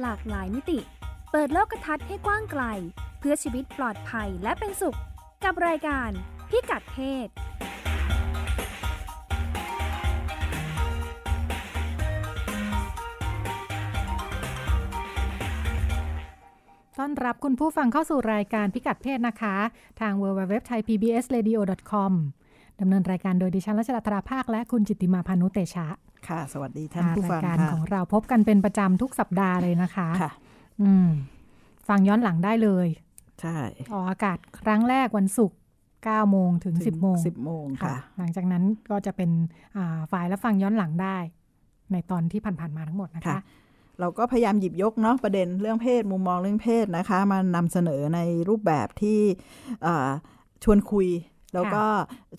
หลากหลายมิติ เปิดโลกทัศน์ให้กว้างไกล เพื่อชีวิตปลอดภัยและเป็นสุข กับรายการพิกัดเพศต้อนรับคุณผู้ฟังเข้าสู่รายการพิกัดเพศนะคะ ทาง w w w t h a i p b s r a d i o c o m ดำเนินรายการโดยดิฉันรัชดาธราภาค และคุณจิตติมาพานุเตชะ ค่ะ สวัสดีท่านผู้ฟังรายการค่ะของเราพบกันเป็นประจำทุกสัปดาห์เลยนะคะ ค่ะ อืม ฟังย้อนหลังได้เลย ใช่ ออกอากาศครั้งแรกวันศุกร์9โมงถึง 10โมงสิบโมงค่ะ หลังจากนั้นก็จะเป็นอ่าฝ่ายและฟังย้อนหลังได้ ในตอนที่ผ่านๆมาทั้งหมดนะคะค่ะเราก็พยายามหยิบยกเนาะประเด็นเรื่องเพศมุมมองเรื่องเพศนะคะ มานำเสนอในรูปแบบที่เอ่อชวนคุย แล้วก็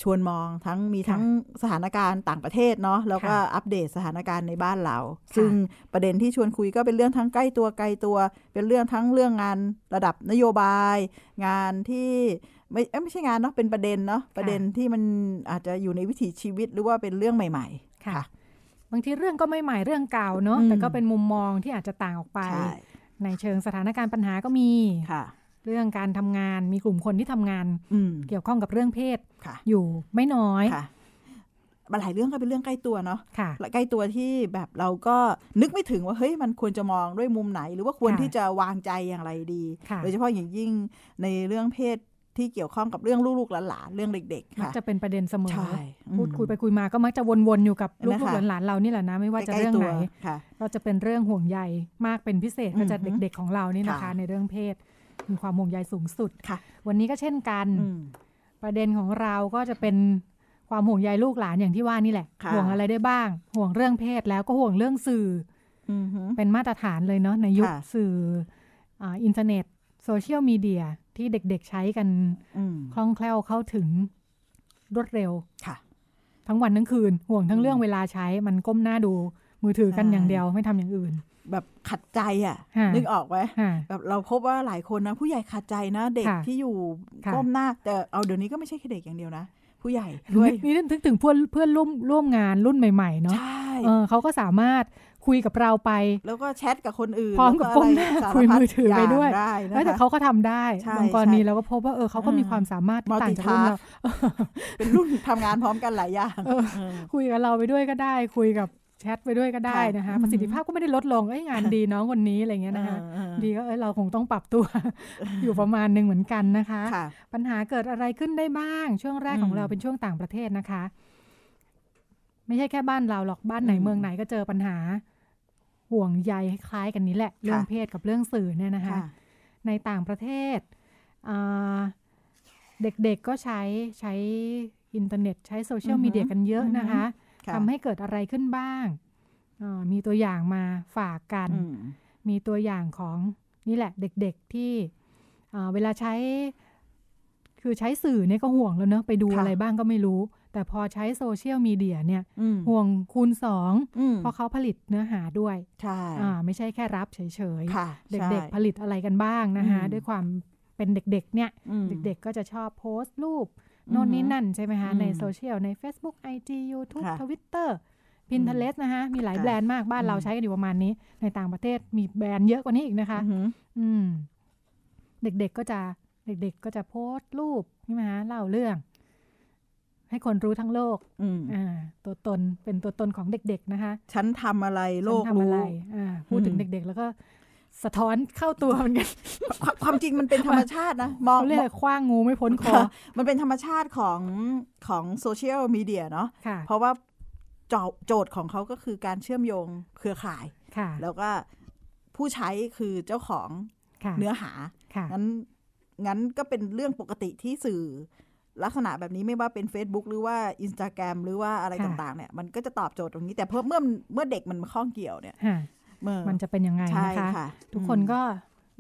ชวนมองทั้งมีทั้งสถานการณ์ต่างประเทศเนาะแล้วก็อัปเดตสถานการณ์ในบ้านเรา ซึ่งประเด็นที่ชวนคุยก็เป็นเรื่องทั้งใกล้ตัวไกลตัว เป็นเรื่องทั้งเรื่องงานระดับนโยบาย งานที่ไม่เอ้ยไม่ใช่งานเนาะเป็นประเด็นเนาะประเด็นที่มันอาจจะอยู่ในวิถีชีวิตหรือว่าเป็นเรื่องใหม่ ๆ ค่ะค่ะบางทีเรื่องก็ไม่ใหม่เรื่องเก่าเนาะอืมแต่ก็เป็นมุมมองที่อาจจะต่างออกไปใช่ในเชิงสถานการณ์ปัญหาก็มีค่ะ เรื่องการทำงานมีกลุ่มคนที่ทำงานอืมเกี่ยวข้องกับเรื่องเพศค่ะอยู่ไม่น้อยค่ะมันหลายเรื่องก็เป็นเรื่องใกล้ตัวเนาะค่ะและใกล้ตัวที่แบบเราก็นึกไม่ถึงว่าเฮ้ยมันควรจะมองด้วยมุมไหน หรือว่าควรค่ะที่จะวางใจอย่างไรดีค่ะโดยเฉพาะอย่างยิ่งในเรื่องเพศที่เกี่ยวข้องกับเรื่องลูกๆหลานๆเรื่องเด็กๆมักค่ะจะเป็นประเด็นเสมอใช่อืมพูดคุยไปคุยมาก็มักจะวนๆอยู่กับลูนะคะกๆหลานๆเรานี่แหละนะไม่ว่าจะใกล้ๆเรื่องตัวไหนค่ะก็จะเป็นเรื่องห่วงใยมากเป็นพิเศษก็จะอือฮึเด็ก ๆของเรานี่นะคะค่ะในเรื่องเพศ มีความห่วงใยสูงสุดค่ะ วันนี้ก็เช่นกันอืมประเด็นของเราก็จะเป็นความห่วงใยลูกหลานอย่างที่ว่านี่แหละค่ะห่วงอะไรได้บ้าง ห่วงเรื่องเพศแล้วก็ห่วงเรื่องสื่ออืมฮึเป็นมาตรฐานเลยเนาะในยุคค่ะสื่ออาอินเทอร์เน็ตโซเชียลมีเดียที่เด็กๆใช้กันอืมคล่องแคล่วเข้าถึงรวดเร็วค่ะ ทั้งวันทั้งคืนห่วงทั้งเรื่องเวลาใช้มันก้มหน้าดูมือถือกันใช่อย่างเดียวไม่ทำอย่างอื่น แบบขัดใจอะค่ะนึกออกไหมค่ะแบบเราพบว่าหลายคนนะ ผู้ใหญ่ขัดใจนะเด็กค่ะที่อยู่ค่ะก้มหน้า แต่เอาเดี๋ยวนี้ก็ไม่ใช่แค่เด็กอย่างเดียวนะ ผู้ใหญ่ด้วยนี่นึกถึงเพื่อนเพื่อนร่วมร่วมงานรุ่นใหม่ ๆ เนาะใช่เออเขาก็สามารถคุยกับเราไป แล้วก็แชทกับคนอื่นพร้อมกับแล้วก้มหน้าะรคุยสารพัมือถือไปด้วยางได้นะเอ้ยแต่คะเขาก็ทำได้ใช่บางกรณีใช่เราก็พบว่าเออเขาก็มีความสามารถที่ต่างจากรุ่นเราเป็นรุ่นทำงานพร้อมกันหลายอย่างเออเออคุยกับเราไปด้วยก็ได้ คุยกับ แชทไปด้วยก็ได้ค่ะนะคะอืมประสิทธิภาพก็ไม่ได้ลดลงเอ้ยงานดีน้องคนนี้อะไรเงี้ยนะคะเออเออดีก็เอ้ยเราคงต้องปรับตัวอยู่ประมาณหนึ่งเหมือนกันนะคะค่ะปัญหาเกิดอะไรขึ้นได้บ้าง ช่วงแรกอืมของเราเป็นช่วงต่างประเทศนะคะ ไม่ใช่แค่บ้านเราหรอกบ้านไหนอืมเมืองไหนก็เจอปัญหา ห่วงใยคล้ายๆกันนี้แหละ เรื่องเพศกับเรื่องสื่อเนี่ยนะคะค่ะในต่างประเทศอ่าเด็กๆก็ใช้ใช้อินเทอร์เน็ตใช้โซเชียลอือฮึมีเดียกันเยอะอือฮึนะคะค่ะ ทำให้เกิดอะไรขึ้นบ้างอ่ามีตัวอย่างมาฝากกันอืมมีตัวอย่างของนี่แหละเด็กๆที่อ่าเวลาใช้คือใช้สื่อเนี่ยก็ห่วงแล้วเนอะไปดูค่ะอะไรบ้างก็ไม่รู้ แต่พอใช้โซเชียลมีเดียเนี่ยอืมห่วงคูณสองอืมเพราะเขาผลิตเนื้อหาด้วยใช่อ่าไม่ใช่แค่รับเฉยค่ะๆเด็กๆผลิตอะไรกันบ้างนะคะอืมด้วยความเป็นเด็กๆเนี่ยอืมเด็กๆก็จะชอบโพสต์รูปอือฮึ โน่นนี่นั่นใช่ไหมคะอืมในโซเชียล ใน Facebook IG YouTube ค่ะ Twitter Pinterest นะคะมีหลายค่ะแบรนด์มากบ้านอืมเราใช้กันอยู่ประมาณนี้ ในต่างประเทศมีแบรนด์เยอะกว่านี้อีกนะคะอือหืออืมเด็กๆก็จะเด็กๆก็จะโพสต์รูปใช่ไหมคะเล่าเรื่อง ให้คนรู้ทั้งโลกอืมอ่าตัวตนเป็นตัวตนของเด็ก ๆ นะคะ ฉันทำอะไรโลกฉันทำอะรู้ไรอ่าพูดถึงอืมเด็ก ๆ แล้วก็ สะท้อนเข้าตัวเหมือนกันความความจริงมันเป็นธรรมชาตินะ มองเขาเรียกอะไรคว้างงูไม่พ้นคอค่ะมันเป็นธรรมชาติของของโซเชียลมีเดียเนาะค่ะเพราะว่าโจโจทย์ของเขาก็คือการเชื่อมโยงเครือข่ายค่ะแล้วก็ผู้ใช้คือเจ้าของค่ะเนื้อหาค่ะงั้นงั้นก็เป็นเรื่องปกติที่สื่อลักษณะแบบนี้ไม่ว่าเป็น Facebook หรือว่า Instagram หรือว่าอะไรค่ะต่าง ๆ เนี่ย มันก็จะตอบโจทย์ตรงนี้ แต่เพิ่มเมื่อเมื่อเด็กมันมาข้องเกี่ยวเนี่ยค่ะเมื่อมันจะเป็นยังไงใช่นะคะค่ะทุกคนก็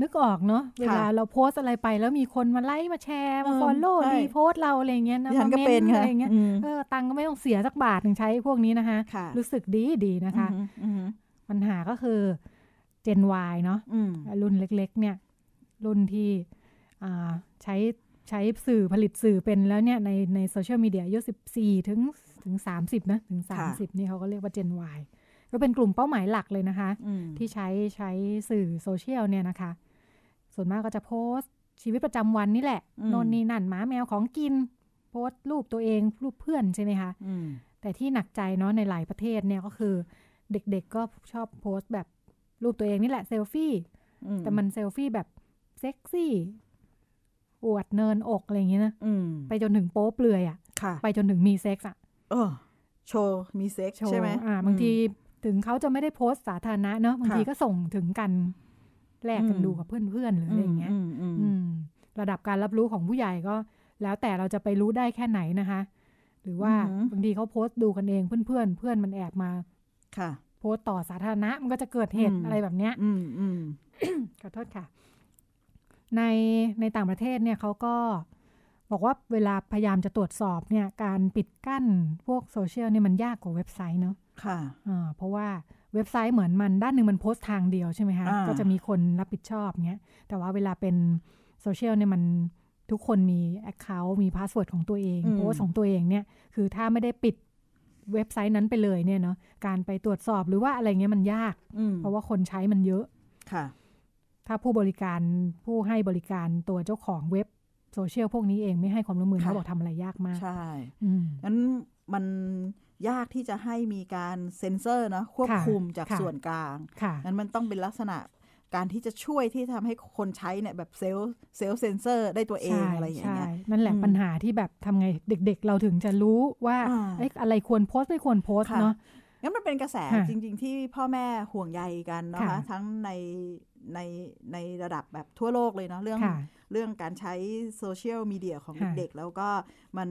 นึกออกเนาะเวลาค่ะเราโพสต์อะไรไปแล้วมีคนมาไลค์มาแชร์มาเออ follow ใช่ repost เราอะไรเงี้ยนะดิฉันก็มา comment ค่ะอะไรเงี้ยอืมเออตังค์ก็ไม่ต้องเสียสักบาทหนึ่งใช้พวกนี้นะคะค่ะรู้สึกดีดีนะคะอืมอืมปัญหาก็คือ Gen Y เนาะอืมรุ่นเล็กๆ เนี่ย รุ่นที่อ่าใช้ใช้สื่อผลิตสื่อเป็นแล้วเนี่ย ในในโซเชียลมีเดียอายุ14 ถึงถึง 30 นะ ถึง 30 นี่เขาก็เรียกว่า Gen Y ก็เป็นกลุ่มเป้าหมายหลักเลยนะคะอืมที่ใช้ใช้สื่อโซเชียลเนี่ยนะคะ ส่วนมากก็จะโพสต์ชีวิตประจำวันนี่แหละอืมโนนนี่นั่นหมาแมวของกิน โพสต์รูปตัวเองรูปเพื่อนใช่ไหมคะอืมแต่ที่หนักใจเนาะในหลายประเทศเนี่ยก็คือ เด็กๆก็ชอบโพสต์แบบรูปตัวเองนี่แหละเซลฟี่อืแต่มันเซลฟี่แบบเซ็กซี่ อวดเนินอกอะไรอย่างเงี้ยนะอืมไปจนถึงโป๊เปลือยอะค่ะ ไปจนถึงมีเซ็กซ์อะเออโชว์มีเซ็กซ์โชว์ใช่ไหมอ่าบางที ถึงเขาจะไม่ได้โพสต์สาธารณะเนาะบางทีก็ส่งถึงกันแลกกันดูกับเพื่อนๆหรืออะไรอย่างเงี้ยอืมอืมอือืมมระดับการรับรู้ของผู้ใหญ่ก็ แล้วแต่เราจะไปรู้ได้แค่ไหนนะคะ หรือว่าบางทีเขาโพสต์ดูกันเองเพื่อนๆเพื่อนมันแอบมา ค่ะ โพสต์ต่อสาธารณะมันก็จะเกิดเหตุอืมอะไรแบบเนี้ยอืมอืมขอโทษค่ะ ในในต่างประเทศเนี่ยเขาก็บอกว่าเวลาพยายามจะตรวจสอบเนี่ย การปิดกั้นพวกโซเชียลเนี่ยมันยากกว่าเว็บไซต์เนาะ ค่ะอ่าเพราะว่าเว็บไซต์เหมือนมันด้านหนึ่งมันโพสต์ทางเดียวใช่ไหมคะอ่าก็จะมีคนรับผิดชอบเงี้ยแต่ว่าเวลาเป็นโซเชียลเนี่ยมันทุกคนมี Account มี password ของตัวเองโพสต์ของตัวเองเนี่ยคือถ้าไม่ได้ปิดเว็บไซต์นั้นไปเลยเนี่ยเนาะการไปตรวจสอบหรือว่าอะไรเงี้ยมันยากอืมเพราะว่าคนใช้มันเยอะค่ะ ถ้าผู้บริการผู้ให้บริการตัวเจ้าของเว็บโซเชียลพวกนี้เองไม่ให้ความร่วมมือค่ะเขาบอกทำอะไรยากมาก ใช่อืมงั้นมัน ยากที่จะให้มีการเซ็นเซอร์เนอะควบค่ะคุมจากค่ะส่วนกลางค่ะงั้นมันต้องเป็นลักษณะการที่จะช่วยที่ทำให้คนใช้เนี่ยแบบเซลล์เซลล์เซนเซอร์ได้ตัวเองใช่อะไรอย่างเงี้ยใช่นั่นแหละอืมปัญหาที่แบบทำไงเด็ก ๆ เราถึงจะรู้ว่าอ่าเอ๊ะอะไรควรโพสต์ไม่ควรโพสต์ค่ะเนาะงั้นมันเป็นกระแสค่ะจริง ๆ ที่พ่อแม่ห่วงใยกันเนาะค่ะคะทั้งในในในระดับแบบทั่วโลกเลยเนาะเรื่องค่ะเรื่องการใช้โซเชียลมีเดียของค่ะเด็กๆแล้วก็มัน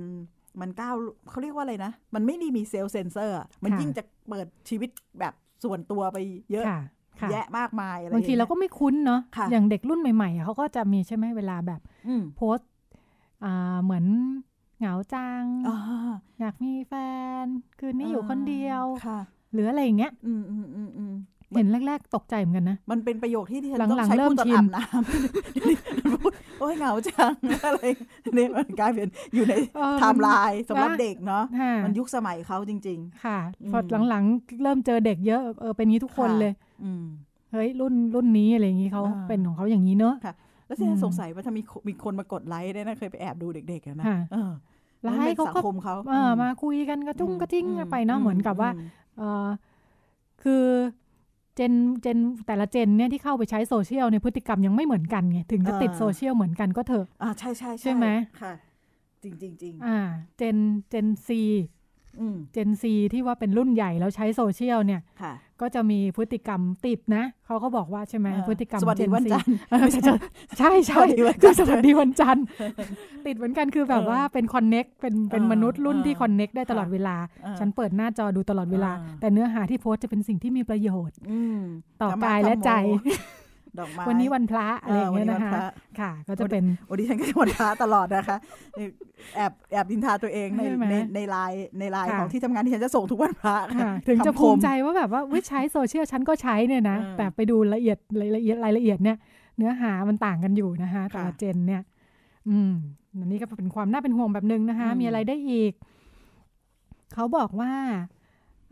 มันก้าวเขาเรียกว่าอะไรนะ มันไม่ได้มีเซลล์เซนเซอร์อะมันค่ะยิ่งจะเปิดชีวิตแบบส่วนตัวไปเยอะค่ะค่ะแยะมากมายอะไรบางทีเราก็ไม่คุ้นเนาะค่ะอย่างเด็กรุ่นใหม่ๆอะเขาก็จะมีใช่ไหมเวลาแบบอืมโพสต์อ่าเหมือนเหงาจังอ่าอยากมีแฟน คืนนี้อยู่คนเดียวค่ะหรืออะไรอย่างเงี้ยอืมอืมอืมอืมเห็นแรก ๆ ตกใจเหมือนกันนะ มันเป็นประโยคที่ที่ฉันหลังๆต้องใช้เริ่พูมดตอนชินอาบน้ำพูด โอ้ยเหงาจังอะไรนี่มันกลายเป็นอยู่ในเออไทม์ไลน์สำหรับนะเด็กเนาะค่ะมันยุคสมัยเขาจริงค่ะอืมพอหลังๆ เริ่มเจอเด็กเยอะเออเป็นงี้ทุกคนค่ะเลยๆอืมเฮ้ยรุ่นรุ่นนี้อะไรอย่างงี้เขาอ่าเป็นของเขาอย่างนี้เนอะแล้วที่ฉัอืนมสงสัยว่าถ้ามีมีคนมากดไลค์ได้นะเคยไปแอบดูเด็กๆอะนะค่ะเออแล้วมันให้เป็นเขาสังก็คมเขาเออมาคุยกันกระจุ้งกระจิ้งกันไปเนาะเหมือนกับว่าเออคือ Gen Gen แต่ละ Gen เนี่ยที่เข้าไปใช้โซเชียลในยพฤติกรรมยังไม่เหมือนกันไงถึงจะติดโซเชียลเหมือนกันก็เถอะอ่าใช่ใช่ใช่ไหมค่ะจริงจริงจริงอ่า Gen Gen C อืม Gen C ที่ว่าเป็นรุ่นใหญ่แล้วใช้โซเชียลเนี่ยค่ะ ก็จะมีพฤติกรรมติดนะเขาก็บอกว่าใช่ไหมเออพฤติกรรมสวัสดี Gen วัน Z จันทร์เออใช่ใช่ใช่ใช่สวัสดีวันจันทร์สวัสดีวันจันทร์ติดเหมือนกันคือแบบเออว่าเป็นคอนเน็กเป็นเป็นเออมนุษย์รุ่นที่เออคอนเน็กได้ตลอดค่ะเวลาเออฉันเปิดหน้าจอดูตลอดเวลาเออแต่เนื้อหาที่โพสต์จะเป็นสิ่งที่มีประโยชน์อืมต่อธรรมะกายและธรรมโมใจ ดอกไม้วันนี้วันพระอะไรอย่างเงี้ยเออวันะวัคะพรค่ะ ก็จะเป็นวันนี้ฉันก็จะวันพระตลอดนะคะนี่แอบแอบดินทาตัวเองในใช่ไหมในในไลน์ในไลน์ค่ะของที่ทำงานที่ฉันจะส่งทุกวันพระค่ะถึงจะคำคภูมิใจว่าแบบว่าวิใช้โซเชียลฉันก็ใช้เนี่ยนะเออแต่ไปดูละเอียดรายละเอียดรายละเอียดเนี่ย เนื้อหามันต่างกันอยู่นะคะแต่ค่ะละเจนเนี่ย อืมอันนี้ก็เป็นความน่าเป็นห่วงแบบหนึ่งนะคะอืมมีอะไรได้อีก เขาบอกว่า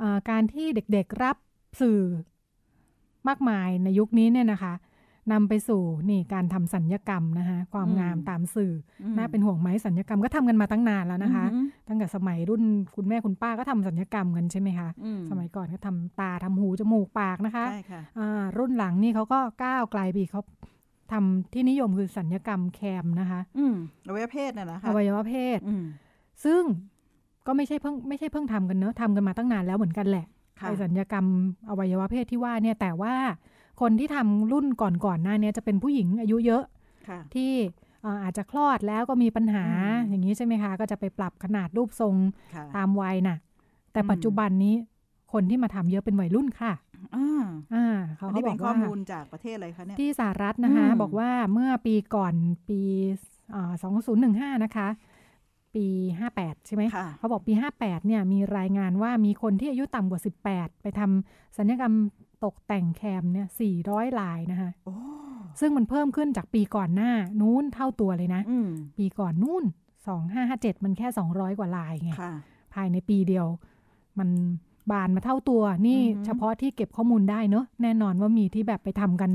อ่าการที่เด็กๆรับสื่อมากมายในยุคนี้เนี่ยนะคะ นำไปสู่นี่การทำสัญญกรรมนะคะความงามตามสื่ออมน่าเป็นห่วงไหมสัญญกรรมก็ทำกันมาตั้งนานแล้วนะคะอืมตั้งแต่สมัยรุ่นคุณแม่คุณป้าก็ทำสัญญกรรมกันใช่ไหมคะอืมสมัยก่อนก็ทำตาทำหูจมูกปากนะคะใช่ค่ะอ่ารุ่นหลังนี่เขาก็ก้าวไกลไปอีกเขาทำที่นิยมคือสัญญกรรมแคมนะคะอืมอวัยวะเพศน่ะนะคะอวัยวะเพศอืมซึ่งก็ไม่ใช่เพิ่งไม่ใช่เพิ่งทำกันเนอะทำกันมาตั้งนานแล้วเหมือนกันแหละค่ะไอสัญญกรรมอวัยวะเพศที่ว่าเนี่ยแต่ว่า คนที่ทำรุ่นก่อนๆหน้าเนี้จะเป็นผู้หญิงอายุเยอะค่ะที่อ่าอาจจะคลอดแล้วก็มีปัญหาอืมอย่างนี้ใช่ไหมคะ ก็จะไปปรับขนาดรูปทรงค่ะตามวัยน่ะ แต่อืมปัจจุบันนี้คนที่มาทำเยอะเป็นวัยรุ่นค่ะอ่าอ่าเขาอันก็นี้บเป็อนกข้อว่ามูลจากประเทศอะไรคะเนี่ยที่สหรัฐนะคะอืมบอกว่าเมื่อปีก่อนปีอ่า2015นะคะ ปี 58 ใช่ไหมค่ะเขาบอกปี 58เนี่ยมีรายงานว่ามีคนที่อายุต่ำกว่า 18 ไปทำสัญญกรรม ตกแต่งแคมเนี่ย400ลายนะคะโอ้ซึ่งมันเพิ่มขึ้นจากปีก่อนหน้า นู้นเท่าตัวเลยนะอืมปีก่อนนู่น2557มันแค่200กว่าลายไงค่ะภายในปีเดียว มันบานมาเท่าตัวนี่อือฮึเฉพาะที่เก็บข้อมูลได้เนอะแน่นอนว่ามีที่แบบไปทำกัน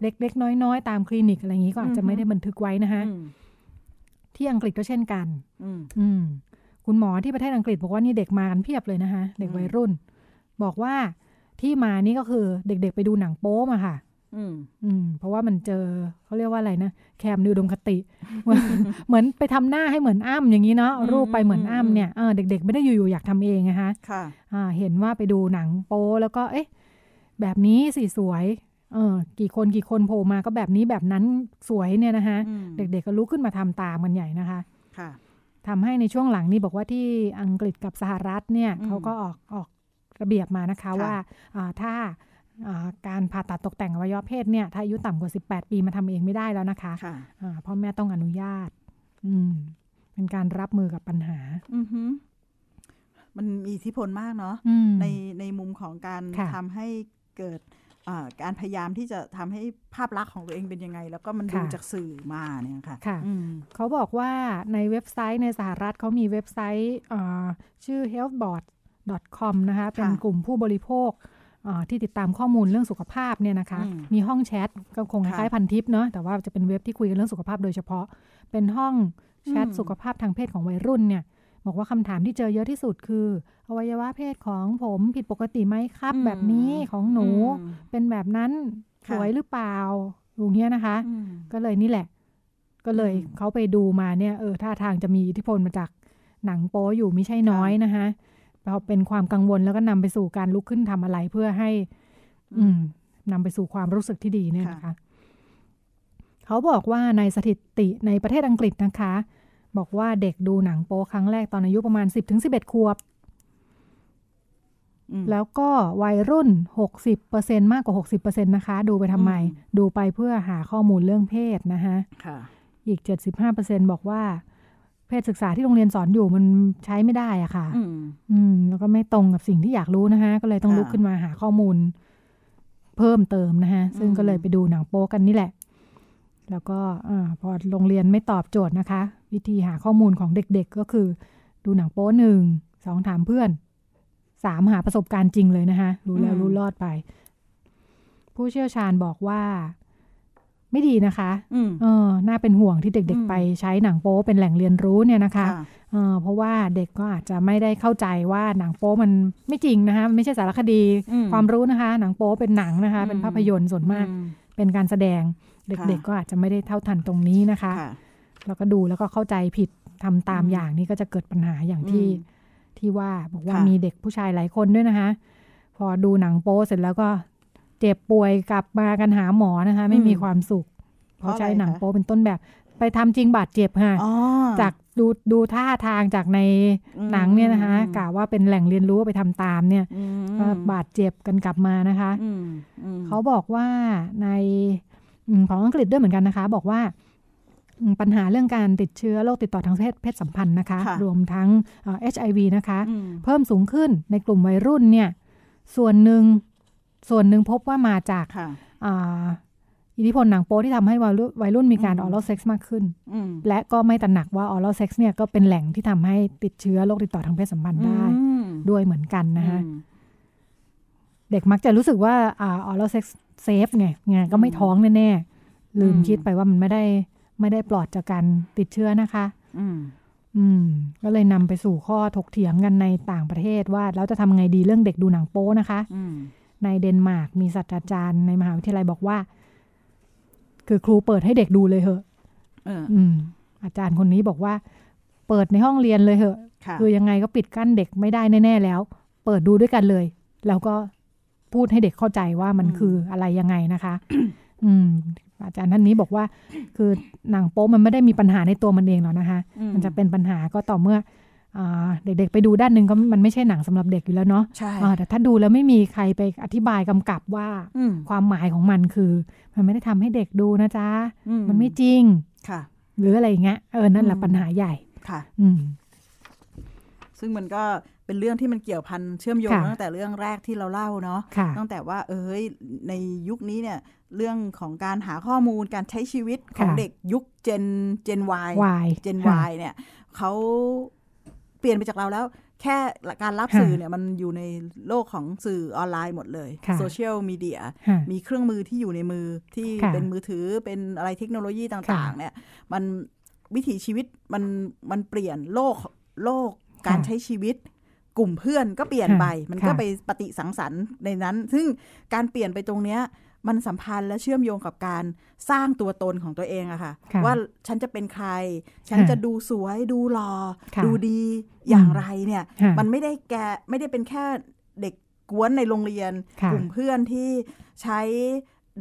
เล็กๆ น้อยๆ ตามคลินิกอะไรอย่างนี้ก็อาจจะไม่ได้บันทึกไว้นะคะอืมที่อังกฤษก็เด็กกันอืมอืมคุณหมอที่ประเทศอังกฤษบอกว่านี่เด็กมากันเพียบเลยนะคะเด็กอืมวัยรุ่น บอกว่า ที่มานี่ก็คือเด็กๆไปดูหนังโป๊มาค่ะ อืม อืม เพราะว่ามันเจอเขาเรียกว่าอะไรนะ แคมนิวดมคติ เหมือนเหมือนไปทำหน้าให้เหมือนอ้ำอย่างนี้เนาะเอารูปไปเหมือนอ้ำเนี่ยเออเด็กๆ ไม่ได้อยู่ๆอยากทำเองนะคะค่ะอ่า เห็นว่าไปดูหนังโป๊แล้วก็ เอ๊ะ แบบนี้สิสวยเออกี่คนกี่คนโผล่มาก็แบบนี้แบบนั้นสวยเนี่ยนะคะอืมเด็กๆก็ลุกขึ้นมาทำตามกันใหญ่นะคะ ค่ะทำให้ในช่วงหลังนี้บอกว่าที่อังกฤษกับสหรัฐเนี่ยอืมเขาก็ออกออก ระเบียบมานะคะค่ะว่าอ่าถ้าอ่าการผ่าตัดตกแต่งอวัยวะเพศเนี่ยถ้าอายุต่ำกว่า 18 ปีมาทำเองไม่ได้แล้วนะคะค่ะอ่าพ่อแม่ต้องอนุญาต อืมเป็นการรับมือกับปัญหา อือหือมันมีอิทธิพลมากเนาะอืมในในมุมของการค่ะทำให้เกิดอ่าการพยายามที่จะทำให้ภาพลักษณ์ของตัวเองเป็นยังไง แล้วก็มันดูจากสื่อมาเนี่ยค่ะค่ะอืมเขาบอกว่าในเว็บไซต์ในสหรัฐเขามีเว็บไซต์อ่าชื่ อ healthboard.com นะคะเป็นกลุ่มผู้บริโภคอ่าที่ติดตามข้อมูลเรื่องสุขภาพเนี่ยนะคะอืมมีห้องแชทก็คงคค่ะล้ายๆพันทิปเนาะแต่ว่าจะเป็นเว็บที่คุยกันเรื่องสุขภาพโดยเฉพาะ เป็นห้องแชทอืมสุขภาพทางเพศของวัยรุ่นเนี่ยบอกว่าคำถามที่เจอเยอะที่สุดคือ อวัยวะเพศของผมผิดปกติไหมครับ แบบนี้ของหนูอืมเป็นแบบนั้นสค่ะวยหรือเปล่าอย่างเงี้ยนะคะอืมก็เลยนี่แหละ ก็เลยอืมเขาไปดูมาเนี่ยเออท่าทางจะมีอิทธิพลมาจากหนังโป๊อยู่ไม่ใช่น้อยนะคะ พอเป็นความกังวลแล้วก็นำไปสู่การลุกขึ้นทำอะไรเพื่อให้ อืมนำไปสู่ความรู้สึกที่ดีเนี่ยนะคะ เขาบอกว่าในสถิติในประเทศอังกฤษนะคะ บอกว่าเด็กดูหนังโป๊ครั้งแรกตอนอายุประมาณ10-11ขวบอืมแล้วก็วัยรุ่น 60%มากกว่า 60%นะคะ ดูไปทำไมอืมดูไปเพื่อหาข้อมูลเรื่องเพศนะคะค่ะอีก 75%บอกว่า เพศศึกษาที่โรงเรียนสอนอยู่มันใช้ไม่ได้อะค่ะ อืมอืมแล้ว ก็ไม่ตรงกับสิ่งที่อยากรู้นะคะก็เลยต้องค่ะลุกขึ้นมาหาข้อมูล เพิ่มเติมนะคะซึ่งอืมก็เลยไปดูหนังโป๊กันนี่แหละ แล้วก็อาพอโรงเรียนไม่ตอบโจทย์นะคะ วิธีหาข้อมูลของเด็ก ๆ ก็คือ ดูหนังโป๊หนึ่งสองถามเพื่อนสามหาประสบการณ์จริงเลยนะคะรู้แล้วรู้รอดไป ผู้เชี่ยวชาญบอกว่าไม่ดีนะคะอืมเออน่าเป็นห่วงที่เด็กอืมๆไปใช้หนังโป๊เป็นแหล่งเรียนรู้เนี่ยนะคะค่ะ เออเพราะว่าเด็กก็อาจจะไม่ได้เข้าใจว่าหนังโป๊มันไม่จริงนะคะมันไม่ใช่สารคดีอืมความรู้นะคะ หนังโป๊เป็นหนังนะคะอืมเป็นภาพยนตร์ส่วนมากอืมเป็นการแสดง เด็กค่ะๆก็อาจจะไม่ได้เท่าทันตรงนี้นะคะค่ะแล้วก็ดูแล้วก็เข้าใจผิดทำตามอืมอย่างนี้ก็จะเกิดปัญหาอย่างที่อืมที่ว่าบอกว่าค่ะมีเด็กผู้ชายหลายคนด้วยนะคะ พอดูหนังโป๊เสร็จแล้วก็เจ็บป่วยกลับมากันหาหมอนะคะ ไม่มีความสุข เพราะใช้หนังโป๊เป็นต้นแบบ ไปทำจริงบาดเจ็บค่ะอ๋อจากดูดูท่าทางจากในอืมหนังเนี่ยนะคะอืมกะว่าเป็นแหล่งเรียนรู้ไปทำตามเนี่ยอืมก็บาดเจ็บกันกลับมานะคะอืมอืมเขาบอกว่าในอืมของอังกฤษด้วยเหมือนกันนะคะ บอกว่าอืมปัญหาเรื่องการติดเชื้อโรคติดต่อทางเพศเพศสัมพันธ์นะคะค่ะรวมทั้งเอ่อ HIV นะคะอืมเพิ่มสูงขึ้นในกลุ่มวัยรุ่นเนี่ย ส่วนหนึ่งส่วนหนึ่งพบว่ามาจากค่ะ อ่าอิทธิพลหนังโป๊ที่ทำให้วัยรุ่นวัยรุ่นมีการอือมอ r a l เซ็กซ์มากขึ้นอืมและก็ไม่ตระหนักว่าออ r a l เซ็กซ์เนี่ยก็เป็นแหล่งที่ทำให้ติดเชื้อโรคติดต่อทางเพศสัมพันธ์ได้อืมด้วยเหมือนกันนะคะอืมเด็กมักจะรู้สึกว่าอ่าออ r a l เซ็กซ์เซฟไงไงก็ไม่อืมท้องแน่ๆลืมอืมคิดไปว่ามันไม่ได้ไม่ได้ปลอดจากการติดเชื้อนะคะอืมอืมก็เลยนำไปสู่ข้อถกเถียงกันในต่างประเทศว่าแล้วจะทำไงดีเรื่องเด็กดูหนังโป๊นะคะอืมในเดนมาร์กมีศาสตราจารย์ในมหาวิทยาลัยบอกว่า คือครูเปิดให้เด็กดูเลยเหอะเอออืมอาจารย์คนนี้บอกว่า เปิดในห้องเรียนเลยเหอะค่ะคือยังไงก็ปิดกั้นเด็กไม่ได้แน่ๆแล้ว เปิดดูด้วยกันเลย แล้วก็พูดให้เด็กเข้าใจว่ามันอืมคืออะไรยังไงนะคะ อืม อาจารย์ท่านนี้บอกว่า คือหนังโป๊มันไม่ได้มีปัญหาในตัวมันเองหรอกนะคะอืมันจะเป็นปัญหาก็ต่อเมื่ออ่า เด็กๆไปดูด้านหนึ่งก็มันไม่ใช่หนังสำหรับเด็กอยู่แล้วเนาะใช่อ่าแต่ถ้าดูแล้วไม่มีใครไปอธิบายกำกับว่าอืมความหมายของมันคือ มันไม่ได้ทำให้เด็กดูนะจ๊ะอืมันไม่จริงค่ะ หรืออะไรอย่างเงี้ยเออนั่นแหละอืมปัญหาใหญ่ค่ะ อืมซึ่งมันก็เป็นเรื่องที่มันเกี่ยวพันเชื่อมโยงค่ะตั้งแต่เรื่องแรกที่เราเล่าเนาะค่ะตั้งแต่ว่า เอ้ยในยุคนี้เนี่ย เรื่องของการหาข้อมูลการใช้ชีวิตของค่ะเด็กยุคเจนเจน Y วายเจนค่ะ Y เนี่ยเขา ปลี่ยนไปจากเราแล้ว แค่การรับค่ะสื่อเนี่ยมันอยู่ในโลกของสื่อออนไลน์หมดเลยค่ะโซเชียลมีเดียค่ะมีเครื่องมือที่อยู่ในมือที่ค่ะเป็นมือถือเป็นอะไรเทคโนโลยีต่างค่ะๆเนี่ย มันวิถีชีวิตมันมันเปลี่ยนโลกโลกการค่ะใช้ชีวิตกลุ่มเพื่อนก็เปลี่ยนค่ะไป มันก็ค่ะไปปฏิสังสรรค์ในนั้น ซึ่งการเปลี่ยนไปตรงเนี้ย มันสัมพันธ์และเชื่อมโยงกับการสร้างตัวตนของตัวเองอะค่ะค่ะว่าฉันจะเป็นใคร ฉันค่ะจะดูสวย ดูหลอ่อค่ะดูดีอย่างไรเนี่ยค่ะมันไม่ได้แกไม่ได้เป็นแค่เด็กกวนในโรงเรียนค่ะกลุ่มเพื่อนที่ใช้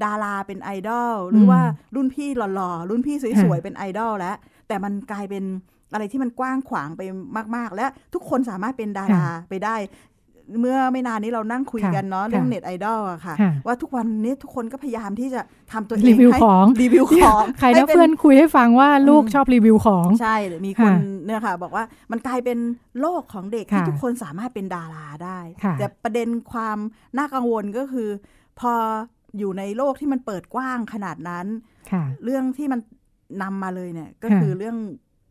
ดาราเป็นไอดอลหรืออมว่ารุ่นพี่หล่อๆรุ่นพี่สวยค่ะๆเป็นไอดอลแล้วแต่มันกลายเป็นอะไรที่มันกว้างขวางไปมาก ๆ และทุกคนสามารถเป็นดาราไปได้ เมื่อไม่นานนี้เรานั่งคุยค่ะกันเนาะค่ะเรื่องเน็ตไอดอลอะค่ะค่ะ ว่าทุกวันนี้ทุกคนก็พยายามที่จะทำตัวเองรีวิวให้ของรีวิวของ ใครให้นะป็เพื่อนคุยให้ฟังว่าลูกอืมชอบรีวิวของ ใช่มีคนค่ะเนี่ยค่ะ บอกว่ามันกลายเป็นโลกของเด็กที่ค่ะทุกคนสามารถเป็นดาราได้ค่ะแต่ประเด็นความน่ากังวลก็คือ พออยู่ในโลกที่มันเปิดกว้างขนาดนั้นค่ะเรื่องที่มันนำมาเลยเนี่ยก็ค่ะคือเรื่อง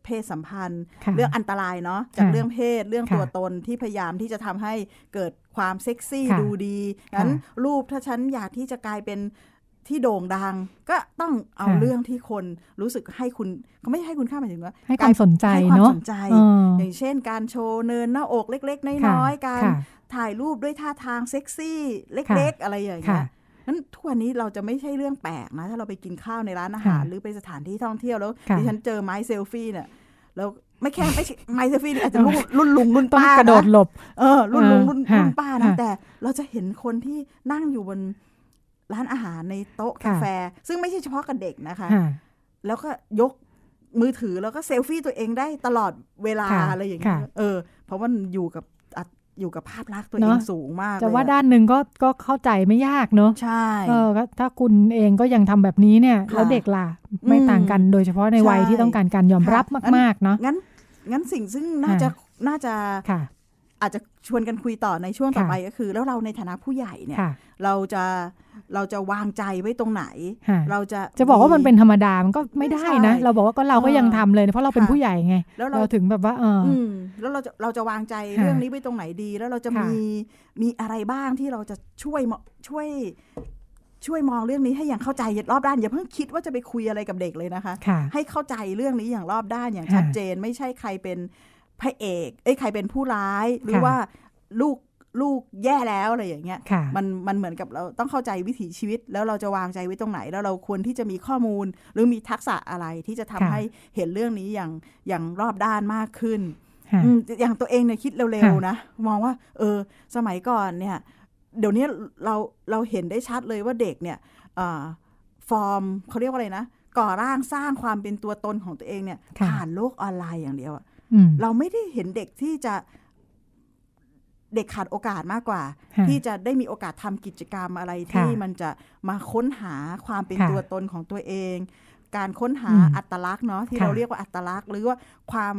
เพศสัมพันธ์ค่ะเรื่องอันตรายเนาะจากค่ะเรื่องเพศเรื่องค่ะตัวตนที่พยายามที่จะทำให้เกิดความเซ็กซี่ค่ะดูดีงั้นรูปถ้าฉันอยากที่จะกลายเป็นที่โด่งดังก็ต้องเอาค่ะเรื่องที่คนรู้สึกให้คุณเขาไม่ใช่ให้คุณค่าหมายถึงว่าให้ความสนใจให้ความเนาะสนใจเอออย่างเช่น การโชว์เนินหน้าอกเล็กๆค่ะน้อยๆการค่ะถ่ายรูปด้วยท่าทางเซ็กซี่เค่ะล็ก ๆ อะไรอย่างเงี้ค่ะย นั้นทุกวันนี้เราจะไม่ใช่เรื่องแปลกนะ ถ้าเราไปกินข้าวในร้านอาหารค่ะหรือไปสถานที่ท่องเที่ยวแล้วค่ะดิฉันเจอไม้เซลฟี่เนี่ยแล้วไม่แค่ไม่ใช่ไม้เซลฟี่เนี่ยอาจจะรุ่นรุ่นลุงรุ่นต้องป้ากระโดดนหลบเออรุ่นลุงรุ่นค่ะรุ่นป้านะค่ะแต่เราจะเห็นคนที่นั่งอยู่บนร้านอาหารในโต๊ะค่ะกาแฟ ซึ่งไม่ใช่เฉพาะกับเด็กนะคะค่ะแล้วก็ยกมือถือแล้วก็เซลฟี่ตัวเองได้ตลอดเวลาค่ะอะไรอย่างเงี้ยค่ะเออ เพราะว่ามันอยู่กับ อัดอยู่กับภาพลักษณ์ตัวเอเนงอะสูงมากจะเลยว่าอะด้านหนึ่งก็ก็เข้าใจไม่ยากเนอะใช่เออก็ถ้าคุณเองก็ยังทำแบบนี้เนี่ยค่ะแล้วเด็กล่ะไม่อืมต่างกันโดยเฉพาะในวัยใช่ที่ต้องการการยอมค่ะรับงั้นมากๆเนาะงั้นงั้นสิ่งซึ่งน่าค่ะจะน่าจะค่ะ อาจจะชวนกันคุยต่อในช่วงต่อค่ะไปก็คือ แล้วเราในฐานะผู้ใหญ่เนี่ยค่ะเราจะเราจะวางใจไว้ตรงไหนค่ะเราจะจะบอกว่ามันเป็นธรรมดามันก็ไม่ได้นะใช่เราบอกว่าก็เราก็ยังทำเลย เพราะเราเป็นค่ะผู้ใหญ่ไงแล้วเราเราถึงแบบว่าเออออืมแล้วเราจะเราจะวางใจค่ะเรื่องนี้ไว้ตรงไหนดี แล้วเราจะค่ะมีมีอะไรบ้างที่เราจะช่วยมช่วยช่วยมองเรื่องนี้ให้อย่างเข้าใจรอบด้านอย่าเพิ่งคิดว่าจะไปคุยอะไรกับเด็กเลยนะคะค่ะให้เข้าใจเรื่องนี้อย่างรอบด้านอย่างค่ะชัดเจน ไม่ใช่ใครเป็น พระเอก เอ้ยใครเป็นผู้ร้าย หรือค่ะว่าลูกลูกแย่แล้วอะไรอย่างเงี้ยค่ะมันมันเหมือนกับเราต้องเข้าใจวิถีชีวิต แล้วเราจะวางใจไว้ตรงไหน แล้วเราควรที่จะมีข้อมูล หรือมีทักษะอะไรที่จะทำค่ะให้เห็นเรื่องนี้อย่างอย่างรอบด้านมากขึ้นค่ะอืมอย่างตัวเองเนี่ยคิดเร็วค่ะๆนะ มองว่าเออสมัยก่อนเนี่ย เดี๋ยวนี้เราเราเห็นได้ชัดเลยว่าเด็กเนี่ยอาฟอร์มเขาเรียกว่าอะไรนะก่อร่างสร้างความเป็นตัวตนของตัวเองเนี่ยค่ะผ่านโลกออนไลน์อย่างเดียวอะอืม เราไม่ได้เห็นเด็กที่จะเด็กขาดโอกาสมากกว่าค่ะที่จะได้มีโอกาสทำกิจกรรมอะไรที่ค่ะมันจะมาค้นหาความเป็นค่ะตัวตนของตัวเอง การค้นหาอืมอัตลักษณ์เนาะที่ค่ะเราเรียกว่าอัตลักษณ์ หรือว่าความ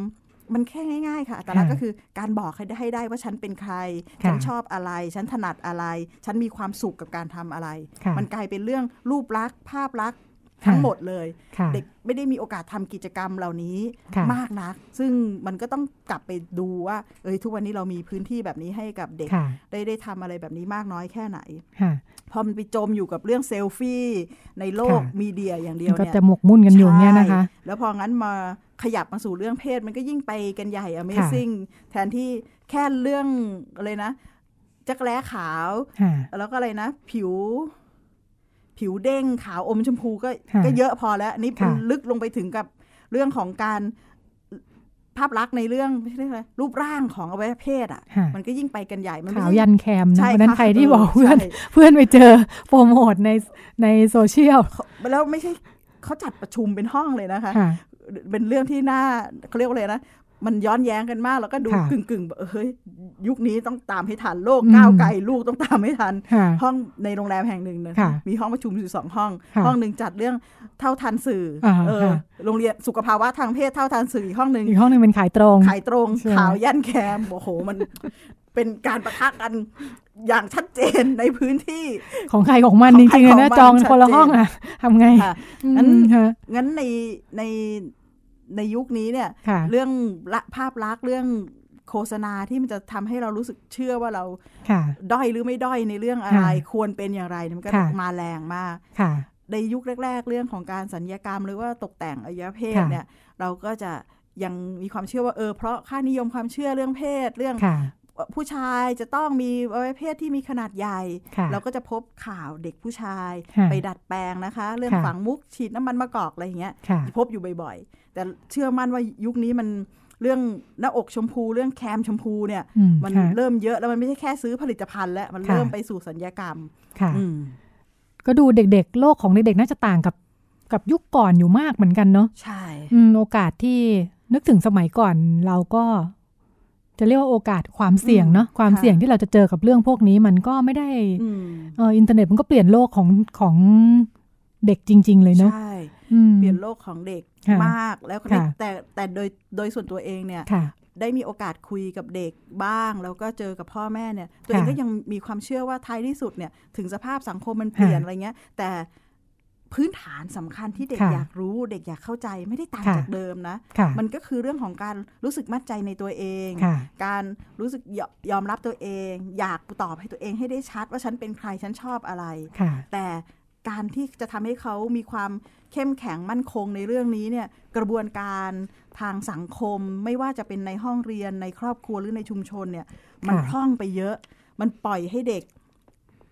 มันแค่ง่ายๆค่ะอัตลักษณ์ค่ะก็คือการบอกให้ได้ให้ได้ว่าฉันเป็นใครค่ะฉันชอบอะไร ฉันถนัดอะไร ฉันมีความสุขกับการทำอะไรค่ะมันกลายเป็นเรื่องรูปลักษณ์ภาพลักษณ์ค่ะ ทั้งหมดเลยค่ะเด็กไม่ได้มีโอกาสทำกิจกรรมเหล่านี้ค่ะมากนัก ซึ่งมันก็ต้องกลับไปดูว่า เอ้ยทุกวันนี้เรามีพื้นที่แบบนี้ให้กับเด็กค่ะได้ได้ทำอะไรแบบนี้มากน้อยแค่ไหนค่ะพอมันไปจมอยู่กับเรื่องเซลฟี่ในโลกค่ะมีเดียอย่างเดียมัวนก็เนี่ยจะหมกมุ่นกันอยู่เงี้ยนะคะใช่แล้วพองั้นมาขยับมาสู่เรื่องเพศมันก็ยิ่งไปกันใหญ่ Amazing แทนที่แค่เรื่องอะไรนะจักรแร้ขาวค่ะแล้วก็อะไรนะ ผิว ผิวเด้งขาวอมชมพูก็ค่ะก็เยอะพอแล้วอันนี่ค่ะลึกลงไปถึงกับเรื่องของการภาพลักษณ์ในเรื่องไม่ใช่อะไรรูปร่างของอวัยวะเพศอะค่ะมันก็ยิ่งไปกันใหญ่ มันไม่ขาวใช่ยันแคมนะใช่วันนั้นค่ะใครที่เออบอกเพื่อนใช่เพื่อนไปเจอโปรโมทในในโซเชียล แล้วไม่ใช่เขาจัดประชุมเป็นห้องเลยนะคะค่ะเป็นเรื่องที่น่าเขาเรียกว่าอะไรนะ มันย้อนแย้งกันมาก แล้วก็ดูค่ะกึ่งกึ่งๆแบบเฮ้ยยุคนี้ต้องตามให้ทันโลกอืมก้าวไกลลูกต้องตามให้ทันค่ะห้องในโรงแรมแห่งหนึ่งนะค่ะมีห้องประชุมอยู่สองห้องค่ะห้องหนึ่งจัดเรื่องเท่าทันสื่ออาเออค่ะโรงเรียนสุขภาวะทางเพศเท่าทันสื่ออีกห้องหนึ่งอีกห้องหนึ่งเป็นขายตรงขายตรงใช่ไหมข่าวยันแคมโอ้โหมันเป็นการประทะกันอย่างชัดเจนในพื้นที่ของใครของมันของจใครริงๆเลยนะของมันจองชัดคนละเจนห้องอะทำไงค่ะอืมงั้นค่ะงั้นในใน ในยุคนี้เนี่ยค่ะเรื่องละภาพลักษณ์เรื่องโฆษณาที่มันจะทำให้เรารู้สึกเชื่อว่าเราค่ะด้อยหรือไม่ด้อยในเรื่องอะไรค่ะควรเป็นอย่างไรเนี่ยมันก็ค่ะมาแรงมากค่ะในยุคแรก ๆ เรื่องของการสัญญกรรม หรือว่าตกแต่งอวัยวะเพศค่ะเนี่ย เราก็จะยังมีความเชื่อว่าเออเพราะค่านิยมความเชื่อเรื่องเพศเรื่องค่ะผู้ชายจะต้องมีอวัยวะเพศที่มีขนาดใหญ่ค่ะเราก็จะพบข่าวเด็กผู้ชายค่ะไปดัดแปลงนะคะ เรื่องค่ะฝังมุกฉีดน้ำมันมะกอกอะไรอย่างเงี้ยค่ะพบอยู่บ่อยๆ แต่เชื่อมั่นว่ายุคนี้มันเรื่องหน้าอกชมพูเรื่องแคมชมพูเนี่ยอืมันค่ะเริ่มเยอะแล้วมันไม่ใช่แค่ซื้อผลิตภัณฑ์แล้วมันค่ะเริ่มไปสู่สัญญกรรมค่ะอืมก็ดูเด็กๆ โลกของเด็กๆน่าจะต่างกับกับยุคก่อนอยู่มากเหมือนกันเนาะใช่อืมโอกาสที่นึกถึงสมัยก่อนเราก็จะเรียกว่าโอกาสความเสี่ยงเนาะความเสี่ยงที่เราจะเจอกับเรื่องพวกนี้มันก็ไม่ได้อืมเอออินเทอร์เน็ตมันก็เปลี่ยนโลกของของเด็กจริง ๆ เลยเนาะใช่อืม เปลี่ยนโลกของเด็กค่ะมากแล้วก็ค่ะแต่แต่โดยโดยส่วนตัวเองเนี่ยค่ะได้มีโอกาสคุยกับเด็กบ้าง แล้วก็เจอกับพ่อแม่เนี่ย ตัวเองค่ะก็ยังมีความเชื่อว่าท้ายที่สุดเนี่ย ถึงสภาพสังคมมันเปลี่ยนค่ะอะไรเงี้ย แต่พื้นฐานสำคัญที่เด็กค่ะอยากรู้เด็กอยากเข้าใจไม่ได้ต่างค่ะจากเดิมนะค่ะมันก็คือเรื่องของการรู้สึกมั่นใจในตัวเองค่ะการรู้สึกยอยอมรับตัวเอง อยากตอบให้ตัวเองให้ได้ชัดว่าฉันเป็นใครฉันชอบอะไรค่ะแต่ การที่จะทำให้เขามีความเข้มแข็งมั่นคงในเรื่องนี้เนี่ยกระบวนการทางสังคม ไม่ว่าจะเป็นในห้องเรียนในครอบครัวหรือในชุมชนเนี่ยมันค่ะพร่องไปเยอะ มันปล่อยให้เด็ก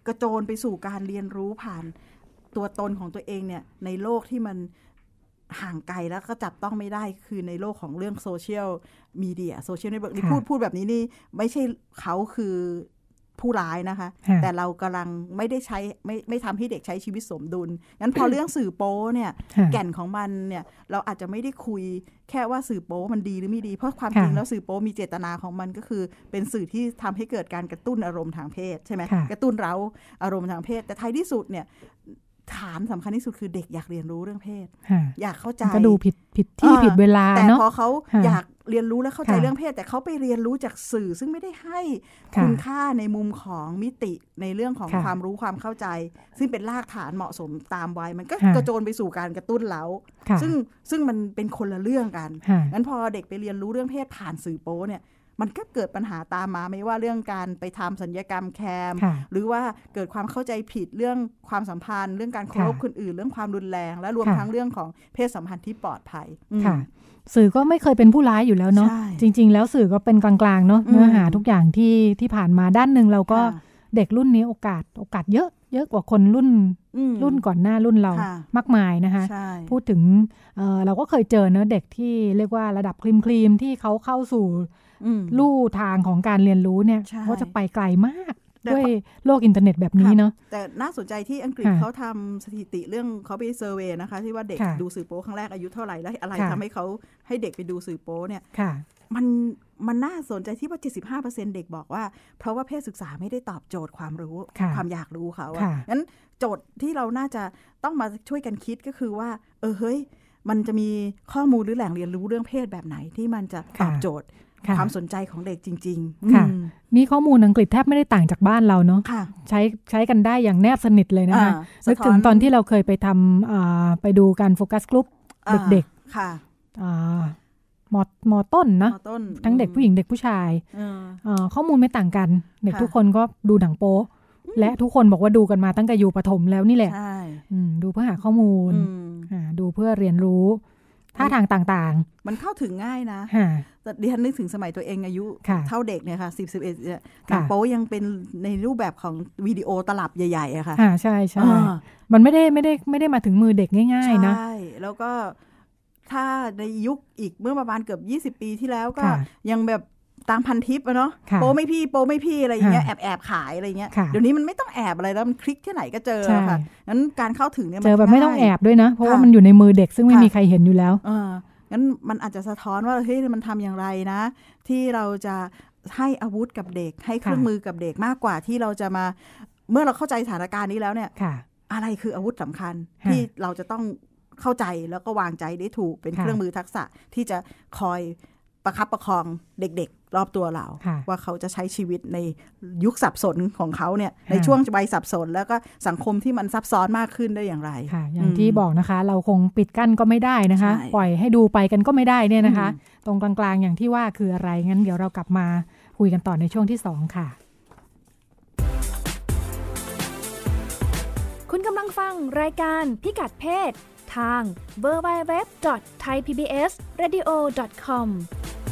กระโจนไปสู่การเรียนรู้ผ่านตัวตนของตัวเองเนี่ยในโลกที่มันห่างไกลแล้วก็จับต้องไม่ได้คือในโลกของเรื่องโซเชียลมีเดียโซเชียลเน็ตเวิร์กนี่ค่ะพูดพูดแบบนี้นี่ไม่ใช่เขาคือ ผู้ร้ายนะคะค่ะแต่เรากำลังไม่ได้ใช้ไม่ไม่ทำให้เด็กใช้ชีวิตสมดุลงั้นพอเรื่องสื่อโป๊เนี่ยค่ะแก่นของมันเนี่ยเราอาจจะไม่ได้คุยแค่ว่าสื่อโป๊มันดีหรือไม่ดี เพราะความค่ะจริงแล้วสื่อโป๊มีเจตนาของมันก็คือ เป็นสื่อที่ทำให้เกิดการกระตุ้นอารมณ์ทางเพศใช่ไหมค่ะกระตุ้นเราอารมณ์ทางเพศ แต่ท้ายที่สุดเนี่ย ฐานสำคัญที่สุดคือเด็กอยากเรียนรู้เรื่องเพศค่ะอยากเข้าใจมันก็ดูผิดผิดที่อ่าผิดเวลาแต่เนาะพอเขาค่ะอยากเรียนรู้และเข้าใจค่ะเรื่องเพศ แต่เขาไปเรียนรู้จากสื่อซึ่งไม่ได้ให้ค่ะคุณค่าในมุมของมิติในเรื่องของค่ะความรู้ความเข้าใจ ซึ่งเป็นรากฐานเหมาะสมตามวัยมันก็ค่ะกระโจนไปสู่การกระตุ้นเล้าค่ะซึ่งซึ่งมันเป็นคนละเรื่องกันค่ะงั้นพอเด็กไปเรียนรู้เรื่องเพศผ่านสื่อโป๊เนี่ย มันก็เกิดปัญหาตามมาไม่ว่าเรื่องการไปทำสัญญกรรมแคมค่ะหรือว่าเกิดความเข้าใจผิดเรื่องความสัมพันธ์ เรื่องการเคารพค่ะคนอื่น เรื่องความรุนแรง และรวมค่ะทั้งเรื่องของเพศสัมพันธ์ที่ปลอดภัยอืมค่ะ สื่อก็ไม่เคยเป็นผู้ร้ายอยู่แล้วเนาะใช่จริง ๆ แล้วสื่อก็เป็นกลางๆเนาะอืมเนื้อหาทุกอย่างที่ที่ผ่านมาด้านหนึ่งเราก็ค่ะเด็กรุ่นนี้โอกาสโอกาสเยอะเยอะกว่าคนรุ่นอืมรุ่นก่อนหน้ารุ่นเราค่ะมากมายนะคะใช่พูดถึงเอ่อเราก็เคยเจอเนอะเด็กที่เรียกว่าระดับครีมครีมๆที่เขาเข้าสู่อืม ลู่ทางของการเรียนรู้เนี่ยใช่เขาจะไปไกลมากแต่ด้วยโลกอินเทอร์เน็ตแบบนี้เนาะแต่น่าสนใจที่อังกฤษค่ะเขาทำสถิติเรื่องเขาไป survey นะคะ ที่ว่าเด็กค่ะดูสื่อโป๊ครั้งแรกอายุเท่าไหร่ และอะไรค่ะทำให้เขาให้เด็กไปดูสื่อโป๊เนี่ยค่ะมันมันน่าสนใจที่ว่า 75%เด็กบอกว่า เพราะว่าเพศศึกษาไม่ได้ตอบโจทย์ความรู้ค่ะความอยากรู้เขาอะค่ะงั้นโจทย์ที่เราน่าจะต้องมาช่วยกันคิดก็คือว่า เออเฮ้ยมันจะมีข้อมูลหรือแหล่งเรียนรู้เรื่องเพศแบบไหนที่มันจะตอบโจทย์ ค่ะความสนใจของเด็กจริง ๆ ค่ะอืมนี่ข้อมูลอังกฤษแทบไม่ได้ต่างจากบ้านเราเนาะค่ะใช้ใช้กันได้อย่างแนบสนิทเลยนะคะอ่านึกถึงตอนที่เราเคยไปทำอ่าไปดูการโฟกัสกลุ่มอ่าเด็กค่ะๆอ่ามอมอต้นเนาะมต้นทั้งเด็กผู้หญิงเด็กผู้ชายเอออ่าข้อมูลไม่ต่างกัน เด็กค่ะทุกคนก็ดูหนังโป๊ะและทุกคนบอกว่าดูกันมาตั้งแต่อยู่ประถมแล้วนี่แหละใช่อืมดูเพื่อหาข้อมูลอืมอ่าดูเพื่อเรียนรู้ ท่าทางต่างมันเข้าถึงง่ายนะๆค่ะแต่ดิฉันนึกถึงสมัยตัวเองอายุค่ะเท่าเด็กเนี่ยค่ะสิบสิบเอ็ดเนี่ยหค่ะนังโป๊ยังเป็นในรูปแบบของวิดีโอตลับใหญ่ๆอะค่ะอ่าใช่ใช่อ่ามันไม่ได้ไม่ได้ไม่ได้มาถึงมือเด็กง่าย ๆ นะใช่แล้วก็ถ้าในยุคอีกเมื่อประมาณเกือบ 20 ปีที่แล้วก็ค่ะยังแบบ ตามพันทิปอะเนาะค่ะโปไม่พี่โปไม่พี่อะไรอย่างเงี้ยค่ะแอบแอบขายอะไรเงี้ยค่ะเดี๋ยวนี้มันไม่ต้องแอบอะไรแล้วมันคลิกที่ไหนก็เจอใช่ค่ะงั้นการเข้าถึงเนี่ยนเจอแบบไม่ต้องง่ายแอบด้วยนะ เพราะว่าค่ะมันอยู่ในมือเด็กซึ่งไม่ค่ะมีใครเห็นอยู่แล้วเอองั้นมันอาจจะสะท้อนว่าเฮ้ยมันทำอย่างไรนะ ที่เราจะให้อาวุธกับเด็ก ให้เครื่องค่ะมือกับเด็กมากกว่าที่เราจะมา เมื่อเราเข้าใจสถานการณ์นี้แล้วเนี่ยค่ะอะไรคืออาวุธสำคัญค่ะที่เราจะต้องเข้าใจแล้วก็วางใจได้ถูกเป็นค่ะเครื่องมือทักษะที่จะคอยประคับประคองเด็กๆ รอบตัวเราค่ะว่าเขาจะใช้ชีวิตในยุคสับสนของเขาเนี่ยค่ะในช่วงวัยสับสน แล้วก็สังคมที่มันซับซ้อนมากขึ้นได้อย่างไรค่ะอย่างที่บอกนะคะ เราคงปิดกั้นก็ไม่ได้นะคะใช่ปล่อยให้ดูไปกันก็ไม่ได้เนี่ยนะคะอืมตรงกลางๆอย่างที่ว่าคืออะไรงั้นเดี๋ยวเรากลับมาคุยกันต่อในช่วงที่สองค่ะ คุณกำลังฟังรายการพิกัดเพศทาง www.thaipbsradio.com ไ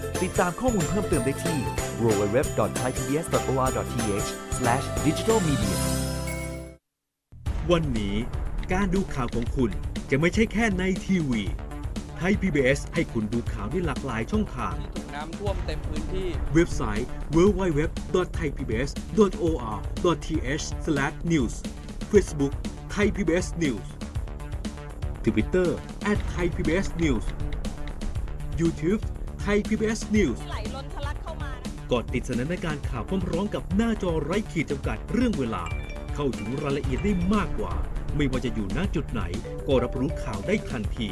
ติดตามข้อมูลเพิ่มเติมได้ที่ www.thaipbs.or.th/digitalmedia วันนี้การดูข่าวของคุณจะไม่ใช่แค่ในทีวีไทย PBS ให้คุณดูข่าวได้หลากหลายช่องทางที่ถูกน้ำท่วมเต็มพื้นที่ เว็บไซต์ www.thaipbs.or.th/news Facebook Thai PBS News Twitter @thaipbsnews YouTube Thai PBS News ไหลล้นทะลักเข้ามานะกดติดสนันในการข่าวพร้อมๆกับหน้าจอไร้ขีดจำกัดเรื่องเวลา เข้าถึงรายละเอียดได้มากกว่า ไม่ว่าจะอยู่ณจุดไหน ก็รับรู้ข่าวได้ทันที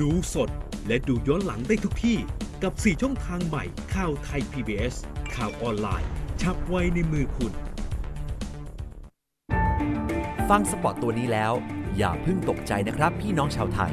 ดูสดและดูย้อนหลังได้ทุกที่ กับ 4 ช่องทางใหม่ข่าวไทย PBS ข่าวออนไลน์ ชับไว้ในมือคุณ ฟังสปอตตัวนี้แล้ว อย่าเพิ่งตกใจนะครับพี่น้องชาวไทย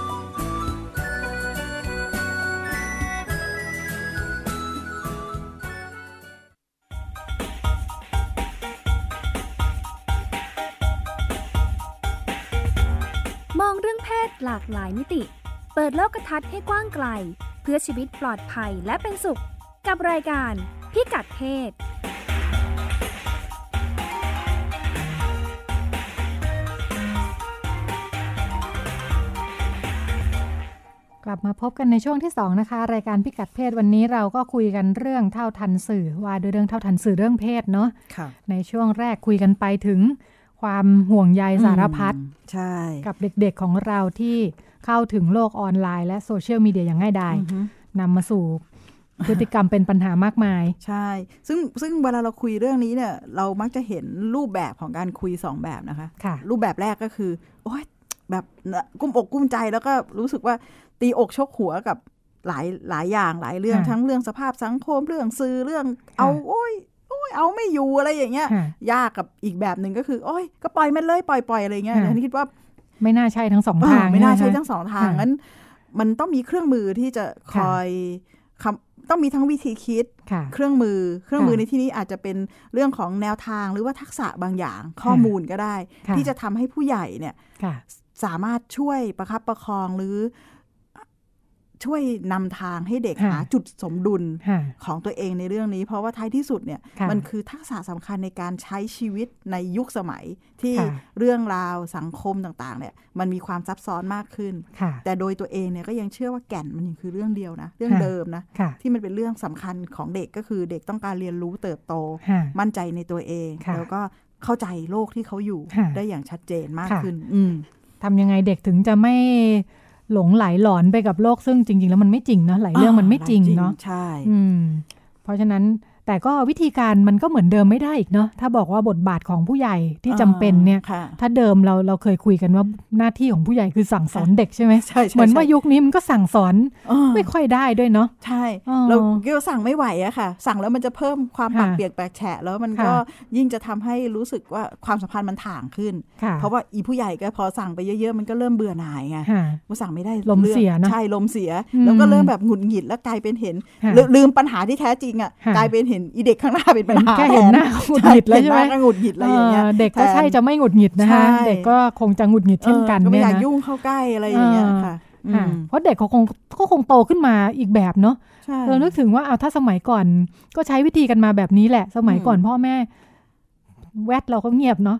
หลากหลายมิติ เปิดโลกทัศน์ให้กว้างไกล เพื่อชีวิตปลอดภัยและเป็นสุข กับรายการพิกัดเพศกลับมาพบกันในช่วงที่ 2 นะคะ รายการพิกัดเพศวันนี้เราก็คุยกันเรื่องเท่าทันสื่อว่าด้วยเรื่องเท่าทันสื่อเรื่องเพศเนาะค่ะในช่วงแรกคุยกันไปถึง ความห่วงใยสารพัดอืมใช่ กับเด็กๆของเราที่เข้าถึงโลกออนไลน์และโซเชียลมีเดียอย่างง่ายดายอือฮึนำมาสู่พฤติกรรมเป็นปัญหามากมาย ใช่ ซึ่งซึ่งเวลาเราคุยเรื่องนี้เนี่ยเรามักจะเห็นรูปแบบของการคุยสองแบบนะคะค่ะรูปแบบแรกก็คือ โอ๊ยแบบกลุ้มอกกลุ้มใจแล้วก็รู้สึกว่าตีอกชกหัวกับหลายหลายอย่างหลายเรื่องค่ะทั้งเรื่องสภาพสังคมเรื่องสื่อเรื่อง เอาโอ้ยโอ้ ยเอาไม่อยู่อะไรอย่างเงี้ยค่ะยากกับอีกแบบหนึ่งก็คือ โอ้ยก็ปล่อยมันเลยปล่อยปล่อยอะไรเงี้ยค่ะฉันคิดว่าไม่น่าใช่ทั้งสองเออทางไม่น่าใช่ใช้ไหมคะทั้งสองทางค่ะงั้น มันต้องมีเครื่องมือที่จะคค่ะอยคำต้องมีทั้งวิธีคิดค่ะเครื่องมือ เครื่องมือค่ะในที่นี้อาจจะเป็นเรื่องของแนวทางหรือว่าทักษะบางอย่างข้อมูลก็ได้ค่ะที่จะทำให้ผู้ใหญ่เนี่ยค่ะสามารถช่วยประคับประคองหรือ ช่วยนำทางให้เด็กค่ะหาจุดสมดุลค่ะของตัวเองในเรื่องนี้ เพราะว่าท้ายที่สุดเนี่ยค่ะมันคือทักษะสำคัญในการใช้ชีวิตในยุคสมัยที่ค่ะเรื่องราวสังคมต่างๆเนี่ยมันมีความซับซ้อนมากขึ้นค่ะแต่โดยตัวเองเนี่ยก็ยังเชื่อว่าแก่นมันยังคือเรื่องเดียวนะ เรื่องค่ะเดิมนะค่ะที่มันเป็นเรื่องสำคัญของเด็กก็คือเด็กต้องการเรียนรู้เติบโตค่ะมั่นใจในตัวเองค่ะแล้วก็เข้าใจโลกที่เขาอยู่ค่ะได้อย่างชัดเจนมากค่ะขึ้นอืมทำยังไงเด็กถึงจะไม่ หลงไหลหลอนไปกับโลกซึ่งจริง ๆ แล้วมันไม่จริงเนาะหลายเรื่องมันไม่จริงเนาะใช่ อืม เพราะฉะนั้น แต่ก็วิธีการมันก็เหมือนเดิมไม่ได้อีกเนาะถ้าบอกว่าบทบาทของผู้ใหญ่ที่จำเป็นเนี่ยค่ะถ้าเดิมเราเราเคยคุยกันว่าหน้าที่ของผู้ใหญ่คือสั่งสอนเด็กใช่ไหมใช่ใช่เหมือนว่ายุคนี้มันก็สั่งสอนเออไม่ค่อยได้ด้วยเนาะใช่อ๋อเราเกี่ยวสั่งไม่ไหวอะค่ะ สั่งแล้วมันจะเพิ่มความค่ะปากเปียกแปกแฉะแล้วมันก็ค่ะยิ่งจะทำให้รู้สึกว่าความสัมพันธ์มันถ่างขึ้นค่ะเพราะว่าอีผู้ใหญ่ก็พอสั่งไปเยอะๆมันก็เริ่มเบื่อหน่ายไงค่ะว่าสั่งไม่ได้ลมรื่องเสียนะใช่ลมเสียอืมแล้วก็เริ่มแบบหงุดหงิดแล้วกลายเป็นเห็นค่ะลืลืมปัญหาที่แท้จริงอะค่ะกลายเป็นเห็นอีเด็กข้างหน้าเป็นปัญหาแค่เห็นหน้าหงุดหงิดแล้วใช่ไหมเนน้าก็หงุดหงิดอะไรอย่างเงี้ยเออเด็กก็ใช่แทนจะไม่หงุดหงิดนะคะใช่เด็กก็คงจะหงุดหงิดเช่นกันออก็ไม่เนี่ยอยากนะยุ่งเข้าใกล้อะไรอย่างเงี้ยเออค่ะค่ะอืมเพราะเด็กเขาคงก็คงโตขึ้นมาอีกแบบเนาะใช่เรานึกถึงว่าเอาถ้าสมัยก่อนก็ใช้วิธีกันมาแบบนี้แหละ สมัยก่อนพ่อแม่ แวดเราก็เงียบเนาะ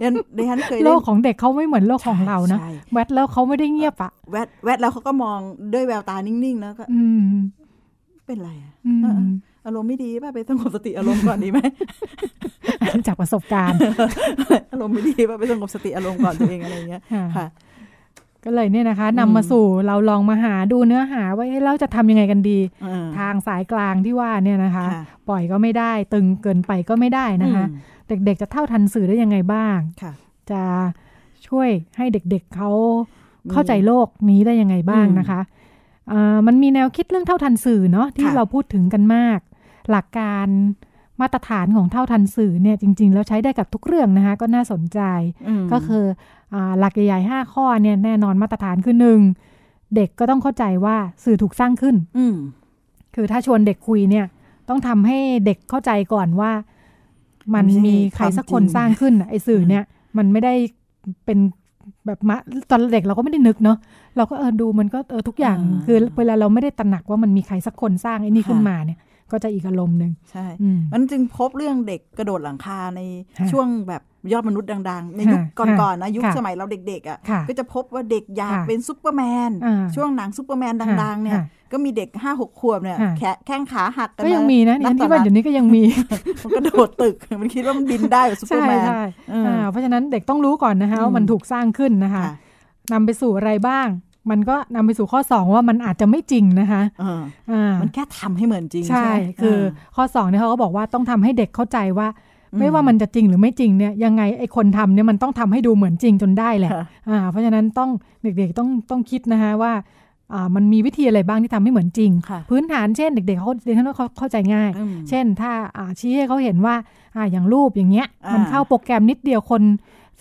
เดี๋ยวดิฉันเคยโลเล่นกของเด็กเขาไม่เหมือนโลกของเรานะใช่แวดแล้วเขาไม่ได้เงียบอะแวดแวดแล้วเขาก็มองด้วยแววตานิ่งๆแล้วก็อืมเป็นไรอะ อืมอารมณ์ไม่ดีป่ะไปสงบสติอารมณ์ก่อนดีไหมจากประสบการณ์ อารมณ์ไม่ดีป่ะไปสงบสติอารมณ์ก่อนตัวเองอะไรอย่างเงี้ยค่ะค่ะ ก็เลยเนี่ยนะคะนำอืมมาสู่เราลองมาหาดูเนื้อหาว่าเอ๊ะเราจะทำยังไงกันดีเออทางสายกลางที่ว่าเนี่ยนะคะค่ะปล่อยก็ไม่ได้ ตึงเกินไปก็ไม่ได้นะคะอืมเด็กๆจะเท่าทันสื่อได้ยังไงบ้างค่ะจะช่วยให้เด็กๆเขามีเข้าใจโลกนี้ได้ยังไงบ้างอืมนะคะอ่ามันมีแนวคิดเรื่องเท่าทันสื่อเนาะที่ค่ะเราพูดถึงกันมาก หลักการมาตรฐานของเท่าทันสื่อเนี่ยจริง ๆ แล้วใช้ได้กับทุกเรื่องนะคะก็น่าสนใจมก็คืออาหลักใหญ่ๆห้าข้อเนี่ยแน่นอนมาตรฐานคือหนึ่งเด็กก็ต้องเข้าใจว่าสื่อถูกสร้างขึ้นอืมคือถ้าชวนเด็กคุยเนี่ย ต้องทำให้เด็กเข้าใจก่อนว่า มันไม่ใช่มีใครสักคนความจริงสร้างขึ้นน่ะไอ้สื่อเนี่ย มันไม่ได้เป็นแบบมะตอนเด็กเราก็ไม่ได้นึกเนาะเราก็เออดูมันก็เออทุกอย่างอ่าคือเวลาเราไม่ได้ตระหนักว่ามันมีใครสักคนสร้างไอ้นี่ค่ะขึ้นมาเนี่ย ก็จะอีกอารมณ์หนึ่งใช่อืมมันจึงพบเรื่องเด็กกระโดดหลังคาในค่ะช่วงแบบยอดมนุษย์ดังๆ ในยุคค่ะก่อนๆนะยุคค่ะสมัยเราเด็กๆอะค่ะก็จะพบว่าเด็กอยากค่ะเป็นซูเปอร์แมนอ่าช่วงหนังซูเปอร์แมนดังๆเนี่ยค่ะก็มีเด็กห้าหกขวบเนี่ยค่ะแขะแข้งขาหักกันก็ยังมีนะนี่ที่ว่าเดี๋ยวนี้ก็ยังมี มันก็โดดตึก มันคิดว่ามันบินได้แบบซูเปอใช่ร์แมนใช่เอออ่าเพราะฉะนั้นเด็กต้องรู้ก่อนนะคะอืมว่ามันถูกสร้างขึ้นนะคะค่ะนำไปสู่อะไรบ้าง มันก็นำไปสู่ข้อ 2 ว่ามันอาจจะไม่จริงนะคะเอออ่ามันแค่ทำให้เหมือนจริง ใช่ไหมคือข้อ2เนี่ยเขาก็บอกว่าต้องทำให้เด็กเข้าใจว่า ไม่ว่ามันจะจริงหรือไม่จริงเนี่ยยังไงไอ้คนทำเนี่ยมันต้องทำให้ดูเหมือนจริงจนได้แหละค่ะอ่าเพราะฉะนั้นต้องเด็กๆต้องต้องคิดนะคะว่าอ่ามันมีวิธีอะไรบ้างที่ทำให้เหมือนจริงค่ะพื้นฐานเช่น เด็กๆเขาเด็กเขาเขาเข้าใจง่ายอืมเช่น ถ้าอ่าชี้ให้เขาเห็นว่าอ่าอย่างรูปอย่างเงี้ยอ่ามัมันเข้าโปรแกรมนิดเดียวคน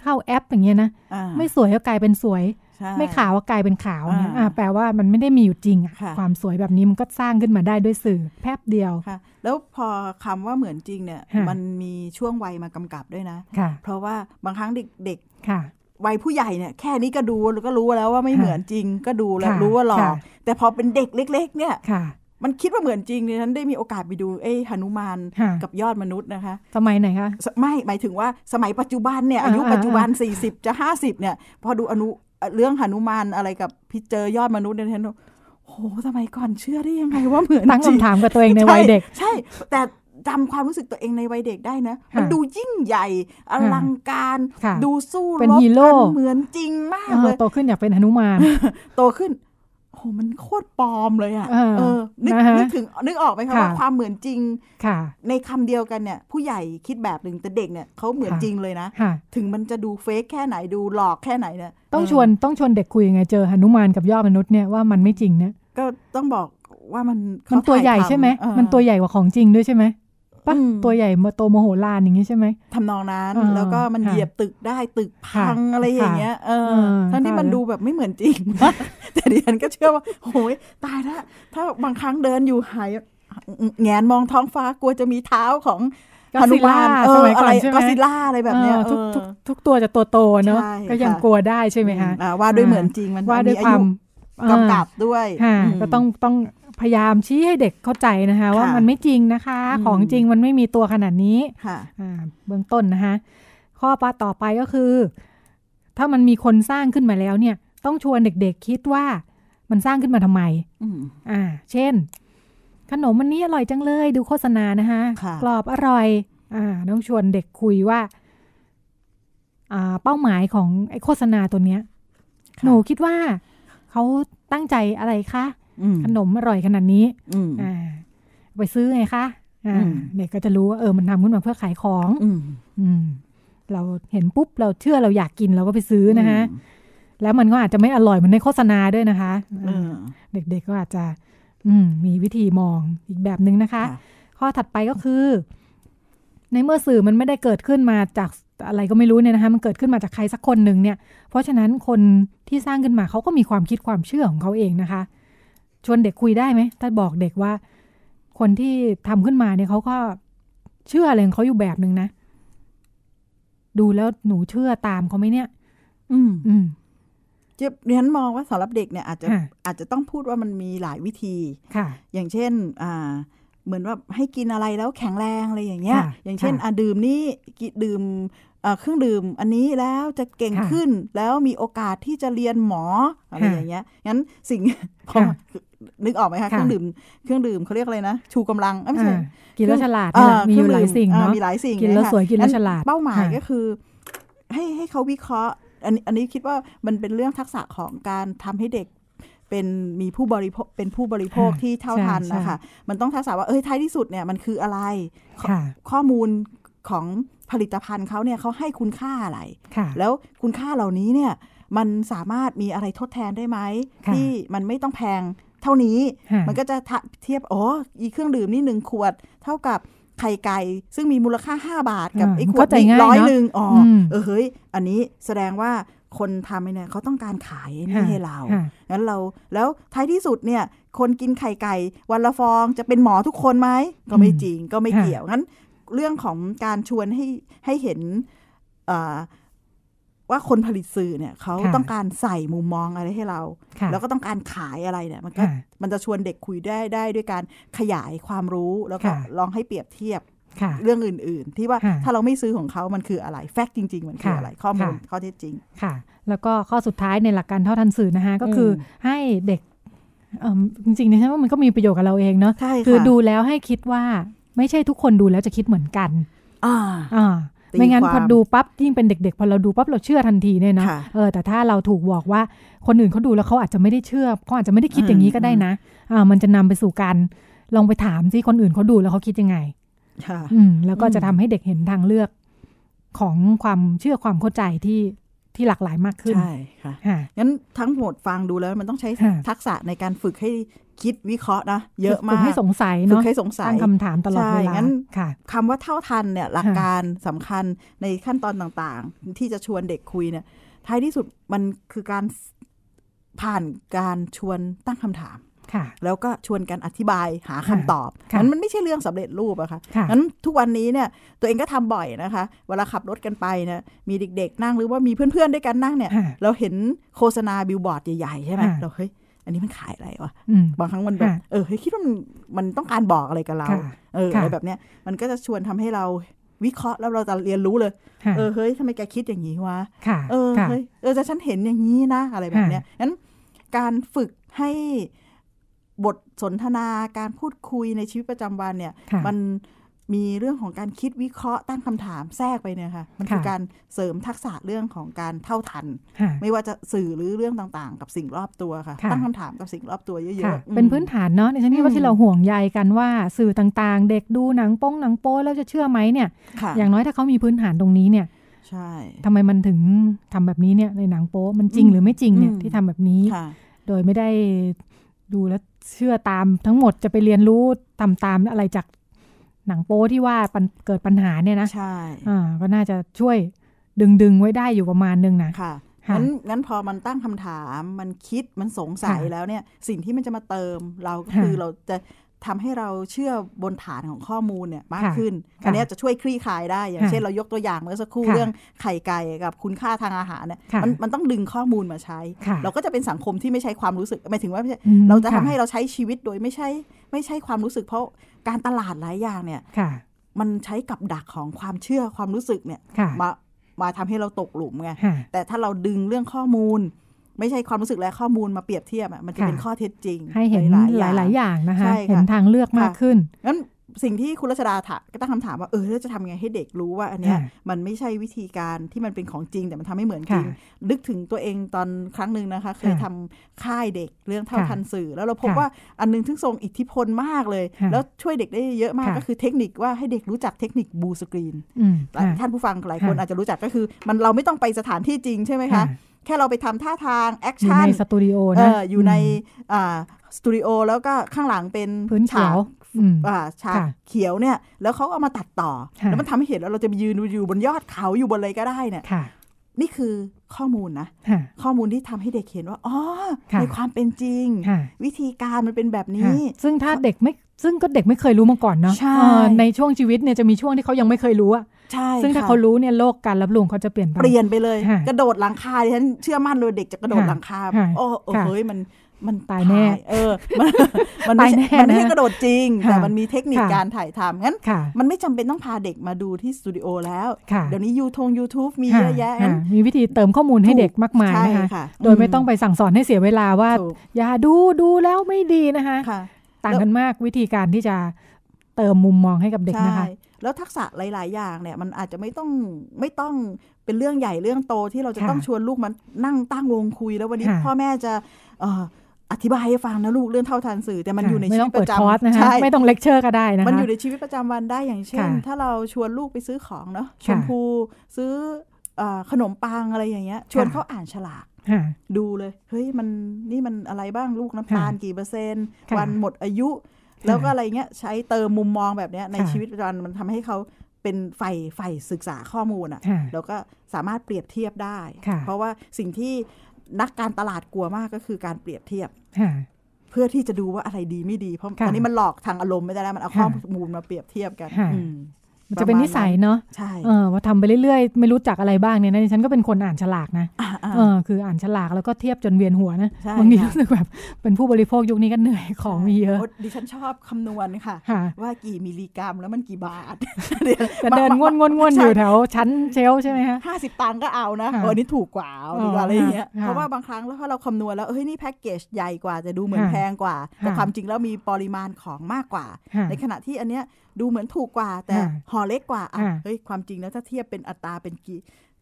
เข้าแอปอย่างเงี้ยนะอ่าไม่สวยก็กลายเป็นสวยใช่ ไม่ขาวก็กลายเป็นขาวเนี่ยอ่าอ่าแปลว่ามันไม่ได้มีอยู่จริงอะค่ะความสวยแบบนี้มันก็สร้างขึ้นมาได้ด้วยสื่อแป๊บเดียวค่ะ แล้วพอคำว่าเหมือนจริงเนี่ยค่ะมันมีช่วงวัยมากำกับด้วยนะค่ะเพราะว่าบางครั้งเด็กค่ะๆวัยผู้ใหญ่เนี่ยแค่นี้ก็ดูก็รู้แล้วว่าไม่ค่ะเหมือนจริง ก็ดูแล้วค่ะรู้ว่าหลอค่ะกแต่พอเป็นเด็กเล็ก ๆ เนี่ยค่ะมันคิดว่าเหมือนจริงเนี่ยฉันได้มีโอกาสไปดูเอ้หนุมานค่ะกับยอดมนุษย์นะคะ สมัยไหนคะสไม่ หมายถึงว่าสมัยปัจจุบันเนี่ยอ่าอายุอ่าปัจจุบัน 40 จะ 50เนี่ยพอดูอนุ เรื่องหนุมานอะไรกับพี่เจอยอดมนุษย์เนี่ยฉันโอ้โหสมัยก่อนเชื่อได้ยังไงว่าเหมือนตั้งจริงคำถามกับตัวเองในวัยเด็ก ใช่ แต่จำความรู้สึกตัวเองในวัยเด็กได้นะค่ะมันดูยิ่งใหญ่ อลังการค่ะดูสู้เป็นรบฮีโร่กันเหมือนจริงมากเอเลอยโตขึ้นอยากเป็นหนุมาน โตขึ้นโอ้โหมันโคตรปลอมเลยอะเออเออนึกนะฮะนึกถึงนึกออกไหมคะค่ะว่าความเหมือนจริงค่ะ ในคำเดียวกันเนี่ย ผู้ใหญ่คิดแบบหนึ่งแต่เด็กเนี่ยเขาเหมือนค่ะจริงเลยนะค่ะถึงมันจะดูเฟกแค่ไหนดูหลอกแค่ไหนเนี่ยต้องเชวนต้องชวนเด็กคุยยังไงเจอหนุมานกับยอดมนุษย์เนี่ยว่ามันไม่จริงเนี่ยก็ต้องบอกว่ามันมันตัวใหญ่เขาถ่ายทำใช่ไหมเออมันตัวใหญ่กว่าของจริงด้วยใช่ไหม ปะอืมตัวใหญ่มาโตโมโหลานอย่างนี้ใช่ไหมทำนองนั้นอ่าแล้วก็มันค่ะเหยียบตึกได้ตึกพังค่ะอะไรอย่างเงี้ยเออเออทั้งที่ค่ะมันดูแบบไม่เหมือนจริงแต่ดิฉันก็เชื่อว่าโอ้ยตายละถ้าบางครั้งเดินอยู่หายแงนมองท้องฟ้ากลัวจะมีเท้าของก็ซิล่าเอสอมัยอะก่อไรนใช่ไหมก็ซิล่าอะไรแบบเนี้ยเออทุกเออทุกทุกตัวจะตัวโตเนอะใช่ก็ยังค่ะกลัวได้ใช่ไหมคะอ่าว่าด้วยเหมือนจริงมันว่าด้วยอาควายุม กำกับด้วยค่ะอืมก็ต้องต้องพยายามชี้ให้เด็กเข้าใจนะคะ ว่าค่ะมันไม่จริงนะคะอืมของจริงมันไม่มีตัวขนาดนี้ค่ะอ่าเบื้องต้นนะคะ ข้อปต่อไปก็คือ ถ้ามันมีคนสร้างขึ้นมาแล้วเนี่ย ต้องชวนเด็กๆคิดว่ามันสร้างขึ้นมาทำไมอืมอ่า เช่น ขนมมันนี้อร่อยจังเลยดูโฆษณานะคะค่ะกรอบอร่อย อ่า ต้องชวนเด็กคุยว่า อ่า เป้าหมายของไอ้โฆษณาตัวเนี้ยค่ะหนูคิดว่า เขาตั้งใจอะไรคะอืมขนมอร่อยขนาดนี้อืมอ่าไปซื้อไงคะอ่าอืมเด็กก็จะรู้ว่าเออมันทำขึ้นมาเพื่อขายของอืมอืมเราเห็นปุ๊บเราเชื่อเราอยากกินเราก็ไปซื้อนะคะอืมแล้วมันก็อาจจะไม่อร่อยเหมือนในโฆษณาด้วยนะคะเออเด็กๆก็อาจจะ อืมมีวิธีมองอีกแบบหนึ่งนะคะค่ะข้อถัดไปก็คือ ในเมื่อสื่อมันไม่ได้เกิดขึ้นมาจาก อะไรก็ไม่รู้เนี่ยนะคะมันเกิดขึ้นมาจากใครสักคนหนึ่งเนี่ย เพราะฉะนั้นคนที่สร้างขึ้นมาเขาก็มีความคิดความเชื่อของเขาเองนะคะ ชวนเด็กคุยได้ไหมถ้าบอกเด็กว่า คนที่ทำขึ้นมาเนี่ยเขาก็เชื่ออะไรของเขาอยู่แบบหนึ่งนะ ดูแล้วหนูเชื่อตามเขาไหมเนี่ย อืม อืมเจ๊เรียนมองว่าสำหรับเด็กเนี่ยอาจจะค่ะอาจจะต้องพูดว่ามันมีหลายวิธีค่ะ อย่างเช่น อ่า เหมือนว่าให้กินอะไรแล้วแข็งแรงอะไรอย่างเงี้ยค่ะอย่างเช่นค่ะอะดื่มนี่กิดื่มอ่าเครื่องดื่มอันนี้แล้วจะเก่งค่ะขึ้นแล้วมีโอกาสที่จะเรียนหมออะไรค่ะอย่างเงี้ยงั้นสิ่งพอค่ะนึกออกไหมคะค่ะเครื่องดื่มเครื่องดื่มเขาเรียกอะไรนะ ชูกำลังเอ้ยไม่ใช่อ่ากินแล้วฉลาดนี่แหละอ่มีอยู่หลายเครื่สิ่งดื่เนาะมีหลายสิ่งกินแล้วเยค่ะสวยกินแล้วงั้ฉลาดเป้าหมายค่ะก็คือ ให้ให้เขาวิเคราะห์อันนี้อันนี้คิดว่ามันเป็นเรื่องทักษะของการทำให้เด็ก เป็นมีผู้บริโภคเป็นผู้บริโภคค่ะที่เท่าใช่ทันใช่นะคะมันต้องทักษะว่าเอ้ยท้ายที่สุดเนี่ยมันคืออะไรค่ะข้อมูลของผลิตภัณฑ์เขาเนี่ยเขาให้คุณค่าอะไรค่ะแล้วคุณค่าเหล่านี้เนี่ยมันสามารถมีอะไรทดแทนได้ไหมค่ะที่มันไม่ต้องแพงเท่านี้ค่ะมันก็จะทะเทียบอ๋ออีเครื่องดื่มนี่หนึ่งขวด เท่ากับไข่ไก่ ซึ่งมีมูลค่า 5 บาทกับอ่าไอ้ขวเข้าดใจนี้ง่ายร้อยเนอะหนึ่งอ๋ออมเออเฮ้ย อันนี้แสดงว่า คนทำเนี่ยเขาต้องการขายไอ้นี่ค่ะให้เราค่ะงั้นเราแล้วท้ายที่สุดเนี่ยคนกินไข่ไก่วันละฟองจะเป็นหมอทุกคนไหมก็ไม่อืมจริงก็ไม่ค่ะเกี่ยวงั้นเรื่องของการชวนให้ให้เห็นอ่าว่าคนผลิตสื่อเนี่ยเขาค่ะต้องการใส่มุมมองอะไรให้เราค่ะแล้วก็ต้องการขายอะไรเนี่ยมันก็ค่ะมันจะชวนเด็กคุยได้ได้ด้วยการขยายความรู้แล้วก็ค่ะลองให้เปรียบเทียบค่ะ เรื่องอื่น ๆ ที่ว่าค่ะถ้าเราไม่ซื้อของเขามันคืออะไรแฟกต์จริง ๆ มันคือค่ะอะไรข้อมูลค่ะข้อเท็จจริงค่ะ แล้วก็ข้อสุดท้ายในหลักการเท่าทันสื่อนะคะก็คืออให้เด็กเอิ่มจริงๆดิฉันว่ามันก็มีประโยชน์กับเราเองเนาะใช่ค่ะคือดูแล้วให้คิดว่าไม่ใช่ทุกคนดูแล้วจะคิดเหมือนกันอ่าอ่าตีไม่งั้นความพอดูปั๊บยิ่งเป็นเด็กๆ พอเราดูปั๊บเราเชื่อทันทีเนี่ยเนาะค่ะเออแต่ถ้าเราถูกบอกว่าคนอื่นเขาดูแล้วเขาอาจจะไม่ได้เชื่อเขาอาจจะไม่ได้คิดอืมอย่างนี้ก็ได้นะอ่ามันจะนำไปสู่การลองไปถามสิคนอื่นเขาดูแล้วเขาคิดยังไงค่ะอืม แล้วก็อืมจะทำให้เด็กเห็นทางเลือกของความเชื่อความเข้าใจที่ที่หลากหลายมากขึ้น ใช่ค่ะค่ะงั้นทั้งหมดฟังดูแล้วมันต้องใช้ค่ะทักษะในการฝึกให้คิดวิเคราะห์นะเยอะฝึมากกให้สงสัยฝึเนาะกให้สงสัยตั้งคำถามตลอดเวใช่ลางั้นค่ะคำว่าเท่าทันเนี่ยหลักการสำคัญในขั้นตอนต่างๆ ที่จะชวนเด็กคุยเนี่ยท้ายที่สุดมันคือการผ่านการชวนตั้งคำถามค่ะ แล้วก็ชวนกันอธิบายหาคำตอบค่ะงั้นมันไม่ใช่เรื่องสำเร็จรูปอะค่ะค่ะงั้นทุกวันนี้เนี่ยตัวเองก็ทำบ่อยนะคะ เวลาขับรถกันไปเนี่ยมีเด็กๆนั่งหรือว่ามีเพื่อนๆด้วยกันนั่งเนี่ยค่ะเราเห็นโฆษณาบิลบอร์ดใหญ่ๆใช่ไหมค่ะเราเฮ้ยอันนี้มันขายอะไรวะอืมบางครั้งมันแบบค่ะเออเฮ้ยคิดว่ามันมันต้องการบอกอะไรกับเราค่ะเออค่ะอะไรแบบเนี้ยมันก็จะชวนทำให้เราวิเคราะห์แล้วเราจะเรียนรู้เลยค่ะเออเฮ้ยทำไมแกคิดอย่างนี้วะค่ะเออค่ะเฮ้ยเออแต่ฉันเห็นอย่างนี้นะอะไรแบบเนี้ยงั้นการฝึกให้ บทสนทนาการพูดคุยในชีวิตประจำวันเนี่ยค่ะมันมีเรื่องของการคิดวิเคราะห์ตั้งคำถามแทรกไปเนี่ยค่ะมันคือค่ะการเสริมทักษะเรื่องของการเท่าทันค่ะไม่ว่าจะสื่อหรือเรื่องต่างๆ กับสิ่งรอบตัวค่ะค่ะตั้งคำถามกับสิ่งรอบตัวเยค่ะอะๆอืมเป็นพื้นฐานเนาะในชั้นนี้ว่าอืมที่เราห่วงใยกันว่าสื่อต่างๆ เด็กดูหนังโป้งหนังโป้แล้วจะเชื่อไหมเนี่ยค่ะอย่างน้อยถ้าเขามีพื้นฐานตรงนี้เนี่ยใช่ทำไมมันถึงทำแบบนี้เนี่ยในหนังโป๊มันจริงอืมหรือไม่จริงเนี่ยอืมที่ทำแบบนี้ค่ะโดยไม่ได้ ดูแล้วเชื่อตามทั้งหมดจะไปเรียนรู้ทำตามอะไรจากหนังโป๊ที่ว่าปัญเกิดปัญหาเนี่ยนะใช่อ่าก็น่าจะช่วยดึงดึงๆไว้ได้อยู่ประมาณนึงนะค่ะค่ะงั้นงั้นพอมันตั้งคำถามมันคิดมันสงสัยค่ะแล้วเนี่ย สิ่งที่มันจะมาเติมเราก็ค่ะคือเราจะ ทำให้เราเชื่อบนฐานของข้อมูลเนี่ยมากค่ะขึ้นค่ะอันเนี้ยจะช่วยคลี่คลายได้ อย่างค่ะเช่นเรายกตัวอย่างเมื่อสักครู่ค่ะเรื่องไข่ไก่กับคุณค่าทางอาหารเนี่ยค่ะมันมันต้องดึงข้อมูลมาใช้ค่ะเราก็จะเป็นสังคมที่ไม่ใช้ความรู้สึกหมายถึงว่าไม่ใช่อืมเราจะทำค่ให้เราใช้ชีวิตโดยไม่ใช่ไม่ใช่ความรู้สึก เพราะการตลาดหลายอย่างเนี่ยค่ะมันใช้กับดักของความเชื่อความรู้สึกเนี่ยค่ะมามาทำให้เราตกหลุมไงค่ะแต่ถ้าเราดึงเรื่องข้อมูล ไม่ใช่ความรู้สึกและข้อมูลมาเปรียบเทียบอะมันจะค่ะเป็นข้อเท็จจริง ให้เห็นหลายๆอย่างนะคะใช่ค่ะเห็นทางเลือกมากค่ะขึ้นงั้นสิ่งที่คุณรัชดาถามก็ตั้งคำถามว่าเออแล้วจะทำไงให้เด็กรู้ว่า อันเนี้ยค่ะมันไม่ใช่วิธีการที่มันเป็นของจริง แต่มันทำให้เหมือนจริงค่ะนึกถึงตัวเองตอนครั้งหนึ่งนะคะ เคยค่ะทำค่ายเด็กเรื่องเท่าค่ะทันสื่อ แล้วเราพบค่ะว่าอันหนึงที่ทรงอิทธิพลมากเลยค่ะแล้วช่วยเด็กได้เยอะมากค่ะก็คือเทคนิคว่าให้เด็กรู้จักเทคนิคบูสกรีนอืมค่ะท่านผู้ฟังหลายคนค่ะอาจจะรู้จักก็คือ มันเราไม่ต้องไปสถานที่จริงใช่ไหมคะค่ะ แค่เราไปทำท่าทางแอคอยู่ชั่ในนสตูดิโอเอนะออยู่ในมอ่าสตูดิโอแล้วก็ข้างหลังเป็นพื้นเขียวฉากอืมอ่าฉากค่ะเขียวเนี่ย แล้วเขาเอามาตัดต่อค่ะแล้วมันทำให้เห็นแล้วเราจะไปยืนอยู่บนยอดเขาอยู่บนอะไรก็ได้เนี่ยค่ะนี่คือข้อมูลนะค่ะข้อมูลที่ทำให้เด็กเห็นว่าอ๋อค่ะในความเป็นจริงค่ะวิธีการมันเป็นแบบค่ะนี้ ซึ่งถ้าเด็กไม่ซึ่งก็เด็กไม่เคยรู้มาก่อนเนาะใช่เออในช่วงชีวิตเนี่ยจะมีช่วงที่เขายังไม่เคยรู้อะ ใช่ซึ่งถ้าค่ะเขารู้เนี่ยโลกการรับรู้ของเขาจะเปลี่ยนไปเปลี่ยนไปเลยค่ะกระโดดหลังคาดิฉันเชื่อมั่นเลยเด็กจะกระโดดค่ะหลังคาค่ะโอ้โอ้ค่ะเฮ้ยมันมันตายแน่ เออ มันมันไม่ใช่ตายแน่มันไม่ใช่นะกระโดดจริงค่ะแต่มันมีเทคนิคค่ะการถ่ายทำงั้นค่ะมันไม่จำเป็นต้องพาเด็กมาดูที่สตูดิโอแล้วค่ะเดี๋ยวนี้ยูทง YouTube มีค่เยอะแยะค่งั้นมีวิธีเติมข้อมูลให้ถูกเด็กมากมายใช่นะคะค่ะโดยไม่ต้องไปสั่งสอนให้เสียเวลาว่าถูกอย่าดูดูแล้วไม่ดีนะคะค่ะต่างกันมากวิธีการที่จะเติมมุมมองให้กับเด็กใช่นะคะ แล้วทักษะหลาย ๆ อย่างเนี่ยมันอาจจะไม่ต้องไม่ต้องเป็นเรื่องใหญ่เรื่องโตที่เราจะค่ะต้องชวนลูกมันนั่งตั้งวงคุย แล้ววันนี้ค่ะพ่อแม่จะเอ่ออธิบายให้ฟังนะลูกเรื่องเท่าทันสื่อ แต่มันอยู่ในไม่ชีต้วิองตปเปิดระคอร์สจำนะคะใช่ไม่ต้องเลคเชอร์ก็ได้นะคะมันอยู่ในชีวิตประจำวันได้อย่างเช่นค่ะถ้าเราชวนลูกไปซื้อของเนาะชค่ะมพูซื้อเอ่อขนมปังอะไรอย่างเงี้ย ชวนค่ะเขาอ่านฉลากค่ะดูเลย เฮ้ยมันนี่มันอะไรบ้างลูกน้ำตาลค่ะกี่เปอร์เซ็นต์ค่ะวันหมดอายุ แล้วก็อะไรเงี้ยใช้เติมมุมมองแบบเนี้ยในค่ะชีวิตประจำวันมันทำให้เขาเป็นใฝ่ใฝ่ศึกษาข้อมูลอะค่ะแล้วก็สามารถเปรียบเทียบได้ค่ะเพราะว่าสิ่งที่นักการตลาดกลัวมากก็คือการเปรียบเทียบค่ะเพื่อที่จะดูว่าอะไรดีไม่ดีเพราะค่ะอันนี้มันหลอกทางอารมณ์ไม่ได้แล้วมันเอาค่ะข้อมูลมาเปรียบเทียบกันค่ะอื มมันจะเป็นนิสัยเนาะใช่เออว่าทำไปเรื่อยๆ ไม่รู้จักอะไรบ้างเนี่ยนะดิฉันก็เป็นคนอ่านฉลากนะอ่าอ่าเออคืออ่านฉลากแล้วก็เทียบจนเวียนหัวนะใช่บางทีค่ะรู้สึกแบบเป็นผู้บริโภคยุคนี้ก็เหนื่อยของมีเยอะโดิฉันชอบคำนวณค่ะค่ะ ว่ากี่มิลลิกรัมแล้วมันกี่บาทจะเดินง่วนง่วนง่วนๆอยู่แถวชั้นเชลฟ์ใช่ไหมฮะห้าสิบตังค์ก็เอานะค่ะเออนี่ถูกกว่าเอาดีกว่าอ๋ออะไรอย่างเงี้ยค่ะเพราะว่าบางครั้งแล้วถ้าเราคำนวณแล้วเฮ้ยนี่แพ็กเกจใหญ่กว่าจะดูเหมือนค่ะแพงกว่า แต่ค่ะความจริงแล้วมีปริมาณของมากกว่าค่ะในขณะที่อันเนี้ย ดูเหมือนถูกกว่า แต่ค่ะห่อเล็กกว่าอะค่ะเฮ้ยความจริงแล้วถ้าเทียบเป็นอัตราเป็นกี่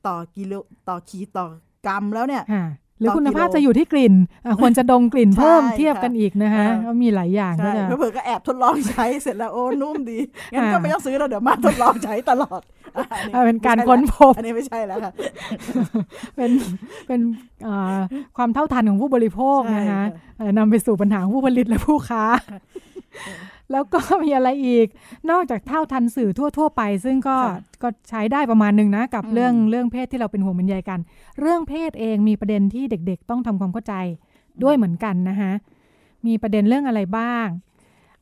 ต่อกิโลต่อขีดต่อกรัมแล้วเนี่ยค่ะหรือต่อคุณภาพกิโลจะอยู่ที่กลิ่นอะควรจะดมกลิ่นเพิ่มใช่เทียบกันอีกนะคะค่ะก็มีหลายอย่างก็ใช่จะเผื่อๆก็แอบทดลองใช้เสร็จแล้วโอ้นุ่มดี งั้นก็ค่ะไม่ต้องซื้อแล้วเดี๋ยวมาทดลองใช้ตลอดอะอัอะเป็นการไม่ใช่ค้นละพบอันนี้ไม่ใช่แล้วค่ะ เป็นเป็นอ่าความเท่าทันของผู้บริโภคใช่นะคะค่ะเอ่อนำไปสู่ปัญหาของผู้ผลิตและผู้ค้า แล้วก็มีอะไรอีก นอกจากเท่าทันสื่อทั่ว ๆ ไป ซึ่งก็ค่ะก็ใช้ได้ประมาณหนึ่งนะ กับอืมเรื่องเรื่องเพศที่เราเป็นห่วงเป็นใยกัน เรื่องเพศเองมีประเด็นที่เด็ก ๆ ต้องทำความเข้าใจด้วยเหมือนกันนะคะมีประเด็นเรื่องอะไรบ้าง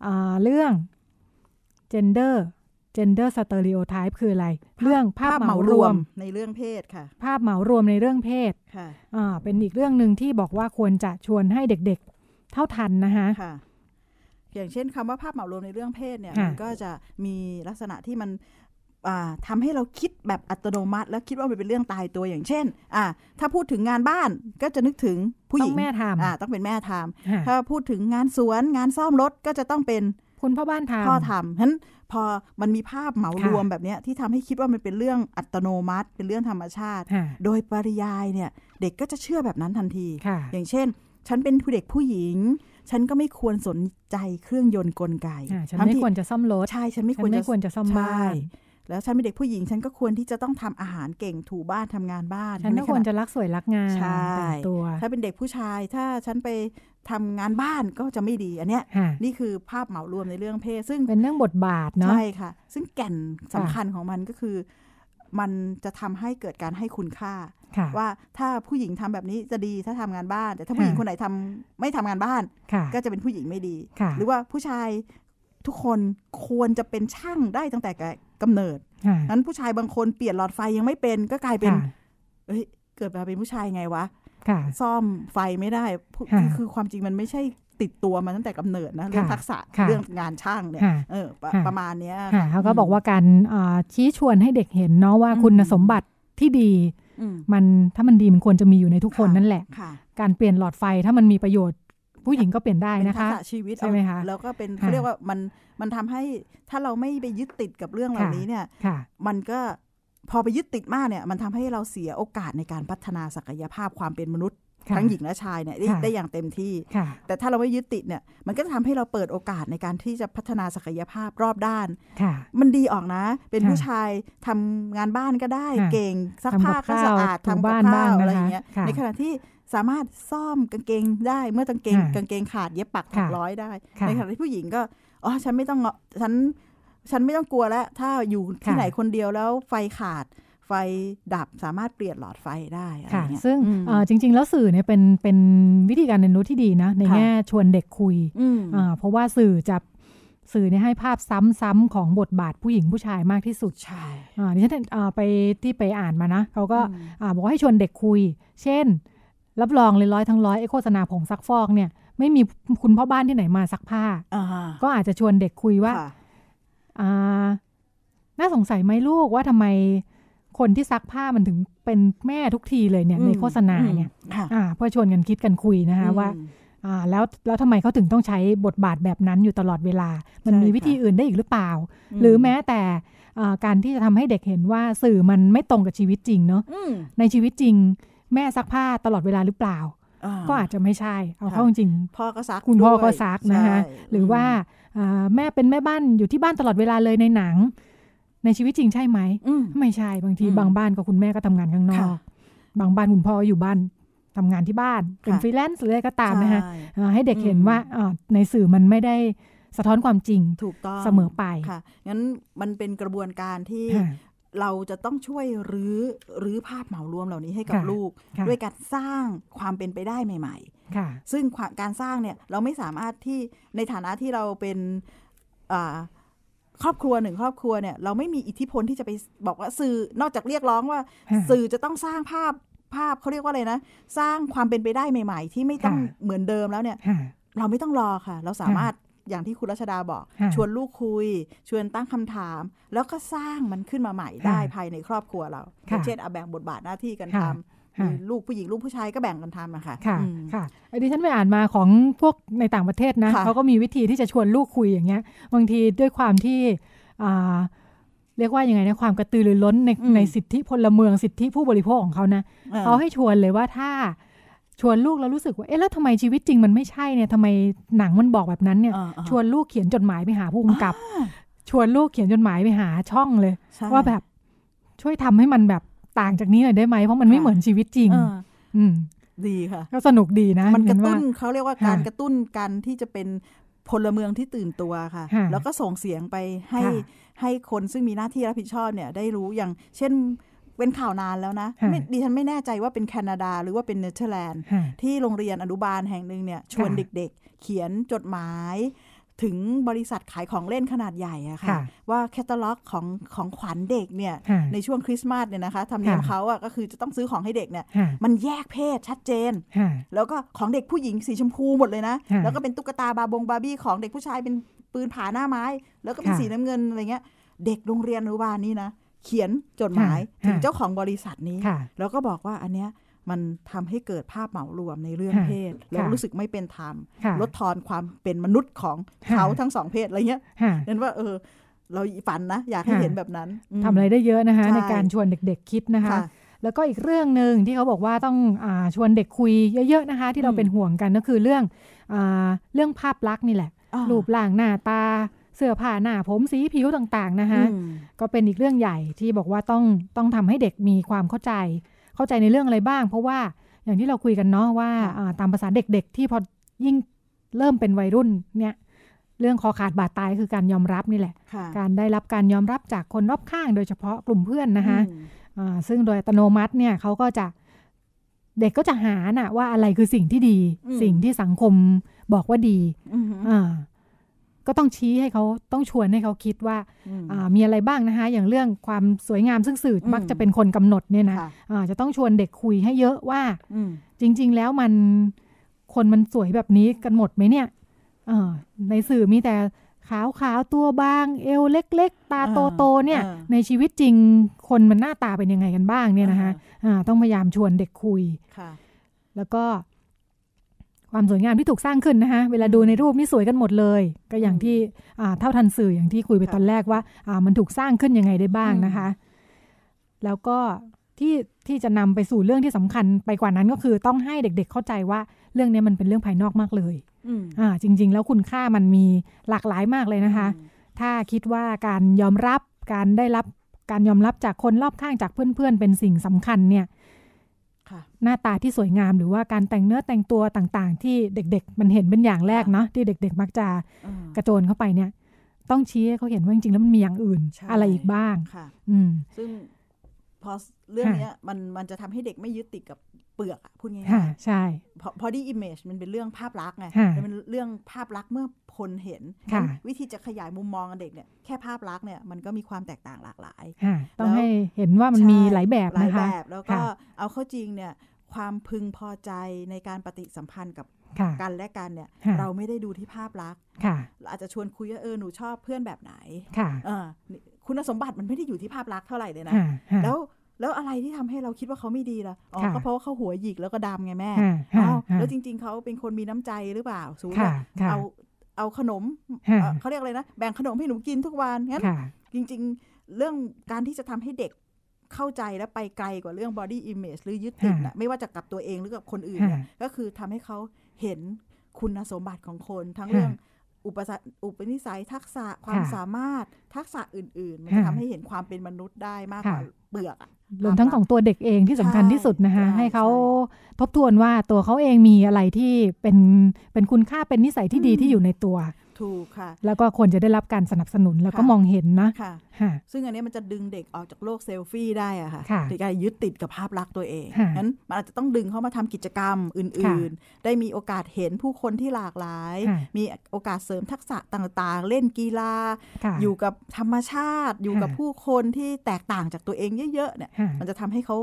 อ่าเรื่อง gender gender stereotype คืออะไร เรื่องภาพเหมารวมในเรื่องเพศค่ะ ภาพเหมารวมในเรื่องเพศค่ะอ่าเป็นอีกเรื่องหนึ่งที่บอกว่าควรจะชวนให้เด็กๆ เท่าทันนะคะค่ะ อย่างเช่นคำว่าภาพเหมารวมในเรื่องเพศเนี่ยค่ะมันก็จะมีลักษณะที่มันอ่าทำให้เราคิดแบบอัตโนมัติ แล้วคิดว่ามันเป็นเรื่องตายตัวอย่างเช่นอ่าถ้าพูดถึงงานบ้านก็จะนึกถึงผู้หต้อญิงงแม่ทำอ่าต้องเป็นแม่ทค่ะำถ้าพูดถึงงานสวนงานซ่อมรถก็จะต้องเป็นคุณพ่อบ้านทำพ่อทำฉะนั้นพอมันมีภาพเหมารวมแบบเนี้ยที่ทำให้คิดว่ามันเป็นเรื่องอัตโนมัติ เป็นเรื่องธรรมชาติค่ะโดยปริยายเนี่ยเด็กก็จะเชื่อแบบนั้นทันทีค่ะอย่างเช่น ฉันเป็นผู้เด็กผู้หญิง ฉันก็ไม่ควรสนใจเครื่องยนต์กลไกอ่าฉันทั้งไม่ที่ควรจะซ่อมรถใช่ฉันไม่ฉัควรนไม่จะควรจะซ่อมบ้าใช่นแล้วฉันเป็นเด็กผู้หญิงฉันก็ควรที่จะต้องทำอาหารเก่งถูบ้านทำงานบ้าน ฉันไม่ใขควรณะจะรักสวยรักงามใช่แต่งตัว ถ้าเป็นเด็กผู้ชายถ้าฉันไปทำงานบ้านก็จะไม่ดีอันเนี้ยค่ะนี่คือภาพเหมารวมในเรื่องเพศ ซึ่งเป็นเรื่องบทบาทเนาะใช่ค่ะ ซึ่งแก่นสำคัญของมันก็คือ มันจะทำให้เกิดการให้คุณค่าค่ะว่าถ้าผู้หญิงทำแบบนี้จะดีถ้าทำงานบ้าน แต่ถ้าผู้หญิงค่ะคนไหนทำไม่ทำงานบ้านค่ะก็จะเป็นผู้หญิงไม่ดีค่ะหรือว่าผู้ชายทุกคนควรจะเป็นช่างได้ตั้งแต่กำเนิดค่ะนั้นผู้ชายบางคนเปลี่ยนหลอดไฟยังไม่เป็นก็กลายเป็นค่ะเอ้ยเกิดมาเป็นผู้ชายไงวะค่ะซ่อมไฟไม่ได้ผู้ค่ะคือความจริงมันไม่ใช่ ติดตัวมาตั้งแต่กำเนิดนะเรื่องค่ะทักษะค่ะเรื่องงานช่างเนี่ยค่ะเออประค่ะประมาณเนี้ยค่ะเขาก็มบอกว่าการอ่าชี้ชวนให้เด็กเห็นเนาะว่าอืมคุณสมบัติที่ดีอืมมันถ้ามันดีมันควรจะมีอยู่ในทุกคนค่ะนั่นแหละค่ะการเปลี่ยนหลอดไฟถ้ามันมีประโยชน์ ผู้หญิงก็เปลี่ยนได้เป็นนะทัคะกษะชีวิตใช่ไหมคะเอาแล้วก็เป็นค่ะเขาเรียกว่ามันมันทำให้ถ้าเราไม่ไปยึดติดกับเรื่องเหล่าค่ะนี้เนี่ยค่ะมันก็พอไปยึดติดมากเนี่ยมันทำให้เราเสียโอกาสในการพัฒนาศักยภาพความเป็นมนุษย์ค่ะ ทั้งหญิงและชายเนี่ยได้ค่ะได้อย่างเต็มที่ค่ะแต่ถ้าเราไม่ยึดติดเนี่ยมันก็จะทำให้เราเปิดโอกาสในการที่จะพัฒนาศักยภาพรอบด้านค่ะมันดีออกนะ เป็นค่ะผู้ชายทำงานบ้านก็ได้ค่ะเก่งซักทำผ้ากับก็ข้าวสะอาดถูทำกับบ้านข้าบ้างวนะคะอะไรอย่างเงี้ยค่ะในขณะที่สามารถซ่อมกางเกงได้เมื่อกางเกงค่ะกางเกงขาดเย็บปักถักค่ะร้อยได้ค่ะในขณะที่ผู้หญิงก็อ๋อฉันไม่ต้องฉันฉันไม่ต้องกลัวแล้ว ถ้าอยู่ที่ค่ะไหนคนเดียวแล้วไฟขาด ไฟดับสามารถเปลี่ยนหลอดไฟได้อะไรค่ะเงี้ยซึ่งอืมเอ่อจริง ๆ แล้วสื่อเนี่ยเป็นเป็นวิธีการเรียนรู้ที่ดีนะ ในค่ะแง่ชวนเด็กคุยอืมอ่าเพราะว่าสื่อจะสื่อเนี่ยให้ภาพซ้ำๆของบทบาทผู้หญิงผู้ชายมากที่สุด ใช่อ่าดิฉันอ่าไปที่ไปอ่านมานะเขาก็อืมอ่าบอกว่าให้ชวนเด็กคุย เช่น รับรองเลยร้อยทั้งร้อยไอ้โฆษณาผงซักฟอกเนี่ย ไม่มีคุณพ่อบ้านที่ไหนมาซักผ้าอ่าก็อาจจะชวนเด็กคุยว่าค่ะอ่าน่าสงสัยไหมลูกว่าทำไม คนที่ซักผ้ามันถึงเป็นแม่ทุกทีเลยเนี่ยอืมในโฆษณาเนี่ยค่ะอ่าเพื่อชวนกันคิดกันคุยนะคะอืมว่าอ่าแล้วแล้วทำไมเขาถึงต้องใช้บทบาทแบบนั้นอยู่ตลอดเวลา มันใช่มีวิธีค่ะอื่นได้อีกหรือเปล่า หรือแม้แต่อ่าการที่จะทำให้เด็กเห็นว่าสื่อมันไม่ตรงกับชีวิตจริงเนาะอืมในชีวิตจริง แม่ซักผ้าตลอดเวลาหรือเปล่าอ่าก็อาจจะไม่ใช่ เอาค่ะเข้าจริงพ่อก็ซักคุณพ่อด้วยก็ซักนะคะใช่หรือว่าอ่าแม่เป็นแม่บ้านอยู่ที่บ้านตลอดเวลาเลยในหนัง ในชีวิตจริงใช่ไหมอืมไม่ใช่บางทีอืมบางบ้านก็คุณแม่ก็ทำงานข้างนอกค่ะบางบ้านคุณพ่ออยู่บ้านทำงานที่บ้านเป็นค่ะฟรีแลนซ์หรืออะไรก็ตามนะคะใช่อ่าให้เด็กเห็นอืมว่าอ่าในสื่อมันไม่ได้สะท้อนความจริงถูกต้องเสมอไปค่ะงั้นมันเป็นกระบวนการที่ค่ะเราจะต้องช่วยรื้อรื้อภาพเหมารวมเหล่านี้ให้กับค่ะลูกค่ะด้วยการสร้างความเป็นไปได้ใหม่ค่ะๆซึ่งความการสร้างเนี่ยเราไม่สามารถที่ในฐานะที่เราเป็นอ่า ครอบครัวหนึ่งครอบครัวเนี่ยเราไม่มีอิทธิพลที่จะไปบอกว่าสื่อนอกจากเรียกร้องว่าค่ะสื่อจะต้องสร้างภาพภาพเขาเรียกว่าอะไรนะ สร้างความเป็นไปได้ใหม่ ๆ ที่ไม่ต้องค่ะเหมือนเดิมแล้วเนี่ยค่ะเราไม่ต้องรอค่ะ เราสามารถอย่างที่คุณรัชดาบอกค่ะชวนลูกคุย ชวนตั้งคำถาม แล้วก็สร้างมันขึ้นมาใหม่ได้ค่ะภายในครอบครัวเราอค่ะย่างเช่นเอาแบ่งบทบาทหน้าที่กันทค่ะำค่ะมี ลูกผู้หญิงลูกผู้ชายก็แบ่งกันทำอะค่ะ ค่ะอืมค่ะไอ้ดิฉันไปอ่านมาของพวกในต่างประเทศนะค่ะเขาก็มีวิธีที่จะชวนลูกคุยอย่างเงี้ย บางทีด้วยความที่อ่าเรียกว่ายังไงนะความกระตือรือร้นในอืมในสิทธิพลเมืองสิทธิผู้บริโภคของเขานะออเขาให้ชวนเลยว่าถ้าชวนลูกแล้วรู้สึกว่า เอ๊ะ แล้วทำไมชีวิตจริงมันไม่ใช่เนี่ยทำไมหนังมันบอกแบบนั้นเนี่ยอ่าอ่าชวนลูกเขียนจดหมายไปหาผู้กำกับ ชวนลูกเขียนจดหมายไปหาช่องเลยใช่ว่าแบบช่วยทำให้มันแบบ ต่างจากนี้หน่อยได้ไหมเพราะมันไม่ค่ะเหมือนชีวิตจริงเอออืมดีค่ะ ก็สนุกดีนะ มันกระเห็ว่าตุ้นเขาเรียกว่าการค่ะกระตุ้นกันที่จะเป็นพลเมืองที่ตื่นตัวค่ะค่ะแล้วก็ส่งเสียงไปให้ค่ะให้คนซึ่งมีหน้าที่รับผิดชอบเนี่ยได้รู้อย่างเช่นเป็นข่าวนานแล้วนะค่ะไม่ดิฉันไม่แน่ใจว่าเป็นแคนาดาหรือว่าเป็นเนเธอร์แลนด์ค่ะที่โรงเรียนอนุบาลแห่งหนึ่งเนี่ยชวนค่ะเด็กๆ เขียนจดหมาย ถึงบริษัทขายของเล่นขนาดใหญ่อะค่ะค่ะ ว่าแคตตาล็อกของของขวัญเด็กเนี่ยค่ะในช่วงคริสต์มาสเนี่ยนะคะธรรมเนียมค่ะเขาอะก็คือจะต้องซื้อของให้เด็กเนี่ยค่ะมันแยกเพศชัดเจนค่ะแล้วก็ของเด็กผู้หญิงสีชมพูหมดเลยนะค่ะแล้วก็เป็นตุ๊กตาบาบงบาร์บี้ของเด็กผู้ชายเป็นปืนผาหน้าไม้ แล้วก็เป็นค่ะสีน้ำเงินอะไรเงี้ยเด็กโรงเรียนอนุบาลนี่นะเขียนจดหมายค่ะถึงค่ะเจ้าของบริษัทนี้ค่ะแล้วก็บอกว่าอันเนี้ย มันทำให้เกิดภาพเหมารวมในเรื่องค่ะเพศ แล้วค่ะรู้สึกไม่เป็นธรรมค่ะลดทอนความเป็นมนุษย์ของค่ะเขาทั้งสองเพศอะไรเงี้ยค่ะนั้นว่าเออ เราฝันนะ อยากให้ค่ะเห็นแบบนั้นมทำอะไรได้เยอะนะคะใช่ในการชวนเด็กๆคิดนะคะค่ะแล้วก็อีกเรื่องหนึ่งที่เขาบอกว่าต้องอาชวนเด็กคุยเยอะๆนะคะ ที่เราอืมเป็นห่วงกันก็คือเรื่องอาเรื่องภาพลักษณ์นี่แหละอ่ารูปร่างหน้าตาเสื้อผ้าหน้าผมสีผิวต่างๆนะคะอืมก็เป็นอีกเรื่องใหญ่ที่บอกว่าต้องต้องทำให้เด็กมีความเข้าใจ เข้าใจในเรื่องอะไรบ้าง เพราะว่าอย่างที่เราคุยกันเนาะว่าค่ะอ่าตามภาษาเด็กๆ ที่พอยิ่งเริ่มเป็นวัยรุ่นเนี่ยเรื่องคอขาดบาดตายคือการยอมรับนี่แหละค่ะการได้รับการยอมรับจากคนรอบข้าง โดยเฉพาะกลุ่มเพื่อนนะคะอืมอ่าซึ่งโดยอัตโนมัติเนี่ยเขาก็จะเด็กก็จะหาน่ะว่าอะไรคือสิ่งที่ดีอืมสิ่งที่สังคมบอกว่าดีอืมอ่า ก็ต้องชี้ให้เขาต้องชวนให้เขาคิดว่าอืมอ่ามีอะไรบ้างนะคะ อย่างเรื่องความสวยงามซึ่งสื่ออมมักจะเป็นคนกำหนดเนี่ยนะค่ะอ่าจะต้องชวนเด็กคุยให้เยอะว่าอืมจริง ๆ แล้วมันคนมันสวยแบบนี้กันหมดไหมเนี่ยเออในสื่อมีแต่ขาวขาวๆตัวบาง เอวเล็ก ๆ ตาโตโตๆเนี่ยอ่าในชีวิตจริงคนมันหน้าตาเป็นยังไงกันบ้างเนี่ยนะคะอ่าต้องพยายามชวนเด็กคุยค่ะแล้วก็ ความสวยงามที่ถูกสร้างขึ้นนะคะเวลาดูในรูปนี่สวยกันหมดเลย ก็อย่างที่อ่าเท่าทันสื่ออย่างที่คุยไปตอนแรกว่าอ่ามันถูกสร้างขึ้นยังไงได้บ้างนะคะ แล้วก็ที่ที่จะนำไปสู่เรื่องที่สำคัญไปกว่านั้นก็คือต้องให้เด็กๆเข้าใจว่าเรื่องนี้มันเป็นเรื่องภายนอกมากเลยอืมอ่าจริง ๆ แล้วคุณค่ามันมีหลากหลายมากเลยนะคะ ถ้าคิดว่าการยอมรับการได้รับการยอมรับจากคนรอบข้างจากเพื่อนๆ เป็นสิ่งสำคัญเนี่ยค่ะ หน้าตาที่สวยงามหรือว่าการแต่งเนื้อแต่งตัวต่างๆ ที่เด็กๆ มันเห็นเป็นอย่างแรกเนาะที่เด็ก ๆ มักจะอืมกระโจนเข้าไปเนี่ย ต้องชี้ให้เขาเห็นว่าจริงๆแล้วมันมีอย่างอื่นใช่อะไรอีกบ้างค่ะอืมซึ่ง พอเรื่องค่ะเนี้ยมันมันจะทำให้เด็กไม่ยึดติดกับเปลือกอะพูดง่ายค่ะใช่ๆเพราะ body image มันเป็นเรื่องภาพลักษณ์ไงค่ะมันเป็นเรื่องภาพลักษณ์เมื่อคนเห็นค่ะงั้นวิธีจะขยายมุมมองกับเด็กเนี่ยแค่ภาพลักษณ์เนี่ยมันก็มีความแตกต่างหลากหลายค่ะต้องแล้วให้เห็นว่ามันมีหลายแบบหลายนะคะแบบแล้วก็ค่ะเอาเข้าจริงเนี่ยความพึงพอใจในการปฏิสัมพันธ์กับค่ะกันและกันเนี่ยค่ะเราไม่ได้ดูที่ภาพลักษณ์ค่ะเราอาจจะชวนคุยว่าเออหนูชอบเพื่อนแบบไหน ค่ะเออนี่คุณสมบัติมันไม่ได้อยู่ที่ภาพลักษณ์เท่าไหร่เลยนะค่ะค่ะแล้วแล้วอะไรที่ทำให้เราคิดว่าเขาไม่ดีล่ะ อ๋อค่ะก็เพราะว่าเขาหัวหยิกแล้วก็ดำไงแม่ค่ะค่ะอ้าวค่ะแล้วจริง ๆ เขาเป็นคนมีน้ำใจหรือเปล่าสูงค่ะค่ะเอาเอาขนมค่ะเอ่อเขาเรียกอะไรนะ แบ่งขนมให้หนูกินทุกวันงั้นค่ะจริง ๆ เรื่องการที่จะทำให้เด็กเข้าใจและไปไกลกว่าเรื่อง body image หรือยึดติดนะไม่ว่าจะกับตัวเองหรือกับคนอื่นเนี่ยค่ะก็คือทำให้เขาเห็นคุณสมบัติของคนทั้งค่ะเรื่อง อุปสรรคอุปนิสัยทักษะความค่ะสามารถทักษะอื่นๆ มันค่ะจะทำให้เห็นความเป็นมนุษย์ได้มากกว่าค่ะเปลือกอะรวมทั้งของตัวเด็กเองที่สำคัญที่สุดนะคะใช่ให้เขาใช่ทบทวนว่าตัวเขาเองมีอะไรที่เป็นเป็นคุณค่าเป็นนิสัยที่ดีอืมที่อยู่ในตัว ถูกค่ะ แล้วก็ควรจะได้รับการสนับสนุนแล้วก็ค่ะมองเห็นนะค่ะค่ะ ซึ่งอันนี้มันจะดึงเด็กออกจากโลกเซลฟี่ได้อะค่ะค่ะในการยึดติดกับภาพลักษณ์ตัวเองค่ะงั้นมันอาจจะต้องดึงเขามาทำกิจกรรมอค่ะื่น ๆ ได้มีโอกาสเห็นผู้คนที่หลากหลายค่ะมีโอกาสเสริมทักษะต่างๆ เล่นกีฬาค่ะอยู่กับธรรมชาติ อยู่กับค่ะผู้คนที่แตกต่างจากตัวเองเยอะ ๆ เนี่ยค่ะมันจะทำให้เขา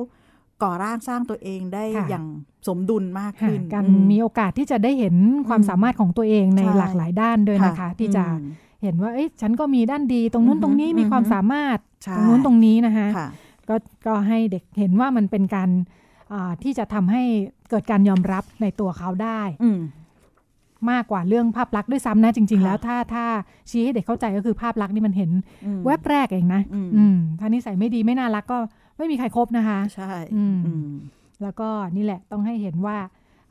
ก่อร่างสร้างตัวเองได้ค่ะอย่างสมดุลมากค่ะขึ้นการอืมีโอกาสที่จะได้เห็นความอืมสามารถของตัวเองในใช่หลากหลายด้านด้วยนะคะ ที่จะอืมเห็นว่าเอ้ยฉันก็มีด้านดี ตรงนู้นอือฮึตรงนี้มีอือฮึความสามารถใช่ตรงนู้นตรงนี้นะคะค่ะก็ก็ให้เด็กเห็นว่ามันเป็นการอ่าที่จะทำให้เกิดการยอมรับในตัวเขาได้อืมมากกว่าเรื่องภาพลักษณ์ด้วยซ้ำนะจริงๆค่ะแล้วถ้าถ้าชี้ให้เด็กเข้าใจก็คือภาพลักษณ์นี่มันเห็นอืมแวบแรกเองนะอืมอืมถ้านิสัยไม่ดีไม่น่ารักก็ ไม่มีใครครบนะคะ ใช่อืมอืมแล้วก็นี่แหละต้องให้เห็นว่า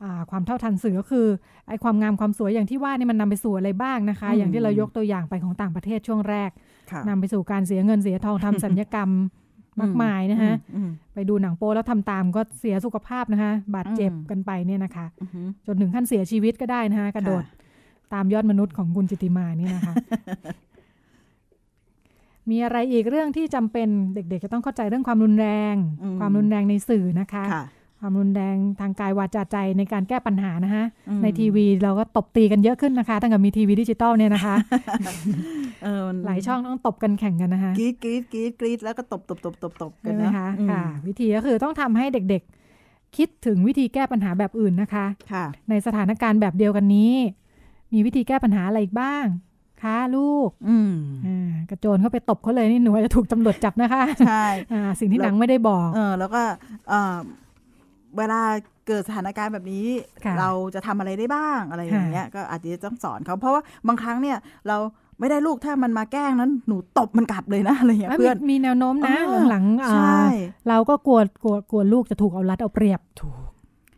อ่าความเท่าทันสื่อก็คือไอ้ความงามความสวยอย่างที่ว่านี่มันนำไปสู่อะไรบ้างนะคะอืมอย่างที่เรายกตัวอย่างไปของต่างประเทศช่วงแรกค่ะนำไปสู่การเสียเงินเสียทองทำศัลยกรรมมากมายนะคะอืมไปดูหนังโป๊แล้วทำตามก็เสียสุขภาพนะคะ บาดเจ็บอืมกันไปเนี่ยนะคะอืมจนถึงขั้นเสียชีวิตก็ได้นะคะ กระโดดค่ะตามยอดมนุษย์ของคุณจิตติมานี่นะคะ มีอะไรอีกเรื่องที่จำเป็นเด็กๆจะต้องเข้าใจเรื่องความรุนแรงอืมความรุนแรงในสื่อนะคะค่ะความรุนแรงทางกายวาจาใจในการแก้ปัญหานะคะอืมในทีวีเราก็ตบตีกันเยอะขึ้นนะคะ ตั้งแต่มีทีวีดิจิตอลเนี่ยนะคะเออมันหลายช่องต้องตบกันแข่งกันนะคะกรีดกรีดกรีดกรีดแล้วก็ตบตบตบตบตบกัใช่นไหมนะคะอืมค่ะ วิธีก็คือต้องทำให้เด็กๆ คิดถึงวิธีแก้ปัญหาแบบอื่นนะคะค่ะในสถานการณ์แบบเดียวกันนี้ มีวิธีแก้ปัญหาอะไรอีกบ้าง คะลูก อืมอ่ากระโจนเข้าไปตบเขาเลยนี่หนูอาจจะถูกตำรวจจับนะคะใช่อ่าสิ่งที่หนังไม่ได้บอก เออ แล้วก็เออเวลาเกิดสถานการณ์แบบนี้ค่ะเราจะทำอะไรได้บ้างอะไรอย่างเงี้ยก็อาจจะต้องสอนเขาเพราะว่าบางครั้งเนี่ยเราไม่ได้ลูกถ้ามันมาแกล้งนั้นหนูตบมันกลับเลยนะอะไรอย่างเงี้ยอะเพื่อนมีมีแนวโน้มนะเออหลังๆอ่าใช่เราก็กลัวกลัวกลัวลูกจะถูกเอารัดเอาเปรียบถูก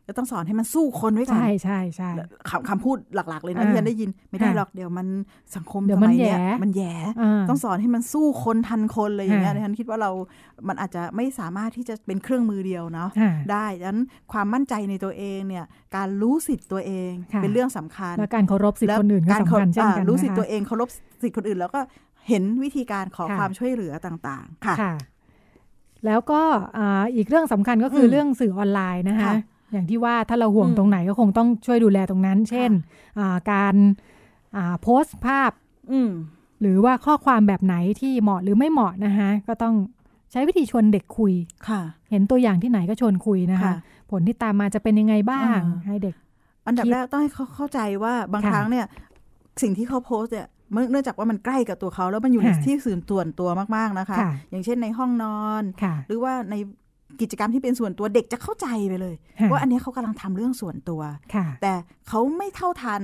ก็ต้องสอนให้มันสู้คนไว้ก่อนใช่ใช่ใช่คำคำพูดหลัก ๆ เลยนะอ่าที่ฉันได้ยินไม่ได้ค่ะหรอกเดี๋ยวมันสังคมเดี๋ยวมันสยนี้แหย่มันแย่อ่าต้องสอนให้มันสู้คนทันคนเลยอย่างเงี้ยค่ะดิฉันคิดว่าเรา มันอาจจะไม่สามารถที่จะเป็นเครื่องมือเดียวเนาะค่ะได้ดังนั้นความมั่นใจในตัวเองเนี่ยการรู้สิทธิ์ตัวเองค่ะเป็นเรื่องสำคัญแล้วการเคารพสิทธิคนอื่นก็การสำคัญเช่นกันอ่ารู้สิทธิ์นะคะตัวเองเคารพสิทธิ์คนอื่นแล้วก็เห็นวิธีการขอค่ะความช่วยเหลือต่างๆ ค่ะค่ะแล้วก็อ่าอีกเรื่องสำคัญก็คืออมเรื่องสื่อออนไลน์นะคะค่ะ อย่างที่ว่าถ้าเราห่วงอืมตรงไหนก็คงต้องช่วยดูแลตรงนั้น เช่นอ่าการอ่าโพสต์ภาพอืมหรือว่าข้อความแบบไหนที่เหมาะหรือไม่เหมาะนะคะก็ต้องใช้วิธีชวนเด็กคุยค่ะ เห็นตัวอย่างที่ไหนก็ชวนคุยนะคะค่ะผลที่ตามมาจะเป็นยังไงบ้างอ่าให้เด็ก อันดับคิดแรกต้องให้เขาเข้าใจว่าบางค่ะครั้งเนี่ย สิ่งที่เขาโพสต์เนี่ยเมื่อเนื่องจากว่ามันใกล้กับตัวเขาแล้วมันอยู่ในค่ะที่สื่อส่วนตัวมากๆนะคะค่ะอย่างเช่นในห้องนอนค่ะหรือว่าใน กิจกรรมที่เป็นส่วนตัวเด็กจะเข้าใจไปเลยค่ะว่าอันเนี้ยเขากำลังทำเรื่องส่วนตัวค่ะแต่เขาไม่เท่าทัน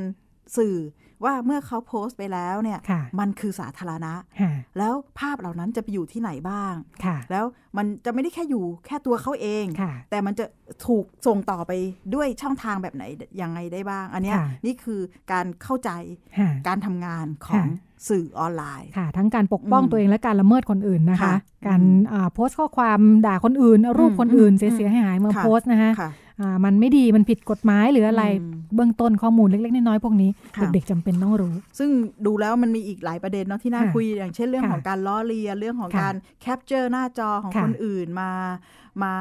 สื่อ ว่าเมื่อเขาโพสต์ไปแล้วเนี่ยค่ะมันคือสาธารณะค่ะแล้วภาพเหล่านั้นจะไปอยู่ที่ไหนบ้างค่ะแล้วมันจะไม่ได้แค่อยู่แค่ตัวเขาเองค่ะแต่มันจะถูกส่งต่อไปด้วยช่องทางแบบไหนยังไงได้บ้าง อันเนี้ยค่ะนี่คือการเข้าใจค่ะการทำงานของค่ะสื่อออนไลน์ค่ะ ทั้งการปกป้องอืมตัวเองและการละเมิดคนอื่นนะคะค่ะการอ่าโพสต์ข้อความด่าคนอื่นเอารูปคนอื่นอืมเสียหายหายๆมาค่ะโพสต์นะคะค่ะอ่า มันไม่ดีมันผิดกฎหมายหรืออะไรอืมเบื้องต้นข้อมูลเล็กๆน้อยๆพวกนี้ค่ะเด็กๆจำเป็นต้องรู้ ซึ่งดูแล้วมันมีอีกหลายประเด็นเนาะที่น่าค่ะคุยอย่างเช่นเรื่องค่ะของการล้อเลียนเรื่องของค่ะการ capture หน้าจอของค่ะคนอื่นมามา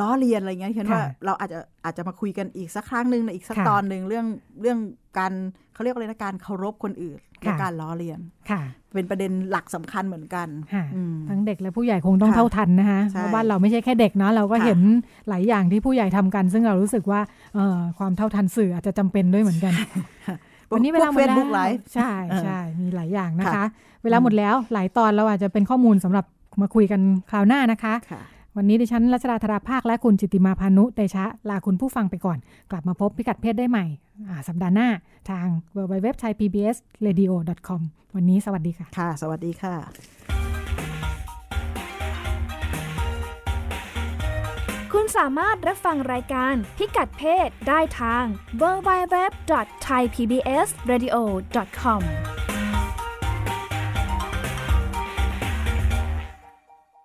ล้อเลียนอะไรเงี้ยเห็นว่าค่ะเราอาจจะอาจจะมาคุยกันอีกสักครั้งหนึ่งในอีกสักค่ะตอนหนึ่งเรื่องเรื่องการ เขาเรียกว่าอะไรนะการเคารพคนอื่นและค่ะการล้อเลียนค่ะ เป็นประเด็นหลักสำคัญเหมือนกันค่ะอืมทั้งเด็กและผู้ใหญ่คงต้องค่ะเท่าทันนะคะใช่เพราะบ้านเราไม่ใช่แค่เด็กเนาะเราก็ค่ะเห็นหลายอย่างที่ผู้ใหญ่ทำกัน ซึ่งเรารู้สึกว่าเอ่อความเท่าทันสื่ออาจจะจำเป็นด้วยเหมือนกันวันนี้เวลาหมเฟดซแล้วบุ๊กไลฟ์ใช่เออใช่มีหลายอย่างนะคะค่ะเวลาหมดแล้วหลายตอนเราอาจจะเป็นข้อมูลสำหรับมาคุยกันคราวหน้านะคะค่ะ วันนี้ดิฉันรัชดาธราภาคและคุณจิตติมาพานุเตชะ ลาคุณผู้ฟังไปก่อน กลับมาพบพิกัดเพศได้ใหม่อ่าสัปดาห์หน้าทาง w w w t h a i p b s r a d i o com วันนี้สวัสดีค่ะ ค่ะ สวัสดีค่ะ คุณสามารถรับฟังรายการพิกัดเพศได้ทาง www.thaipbsradio.com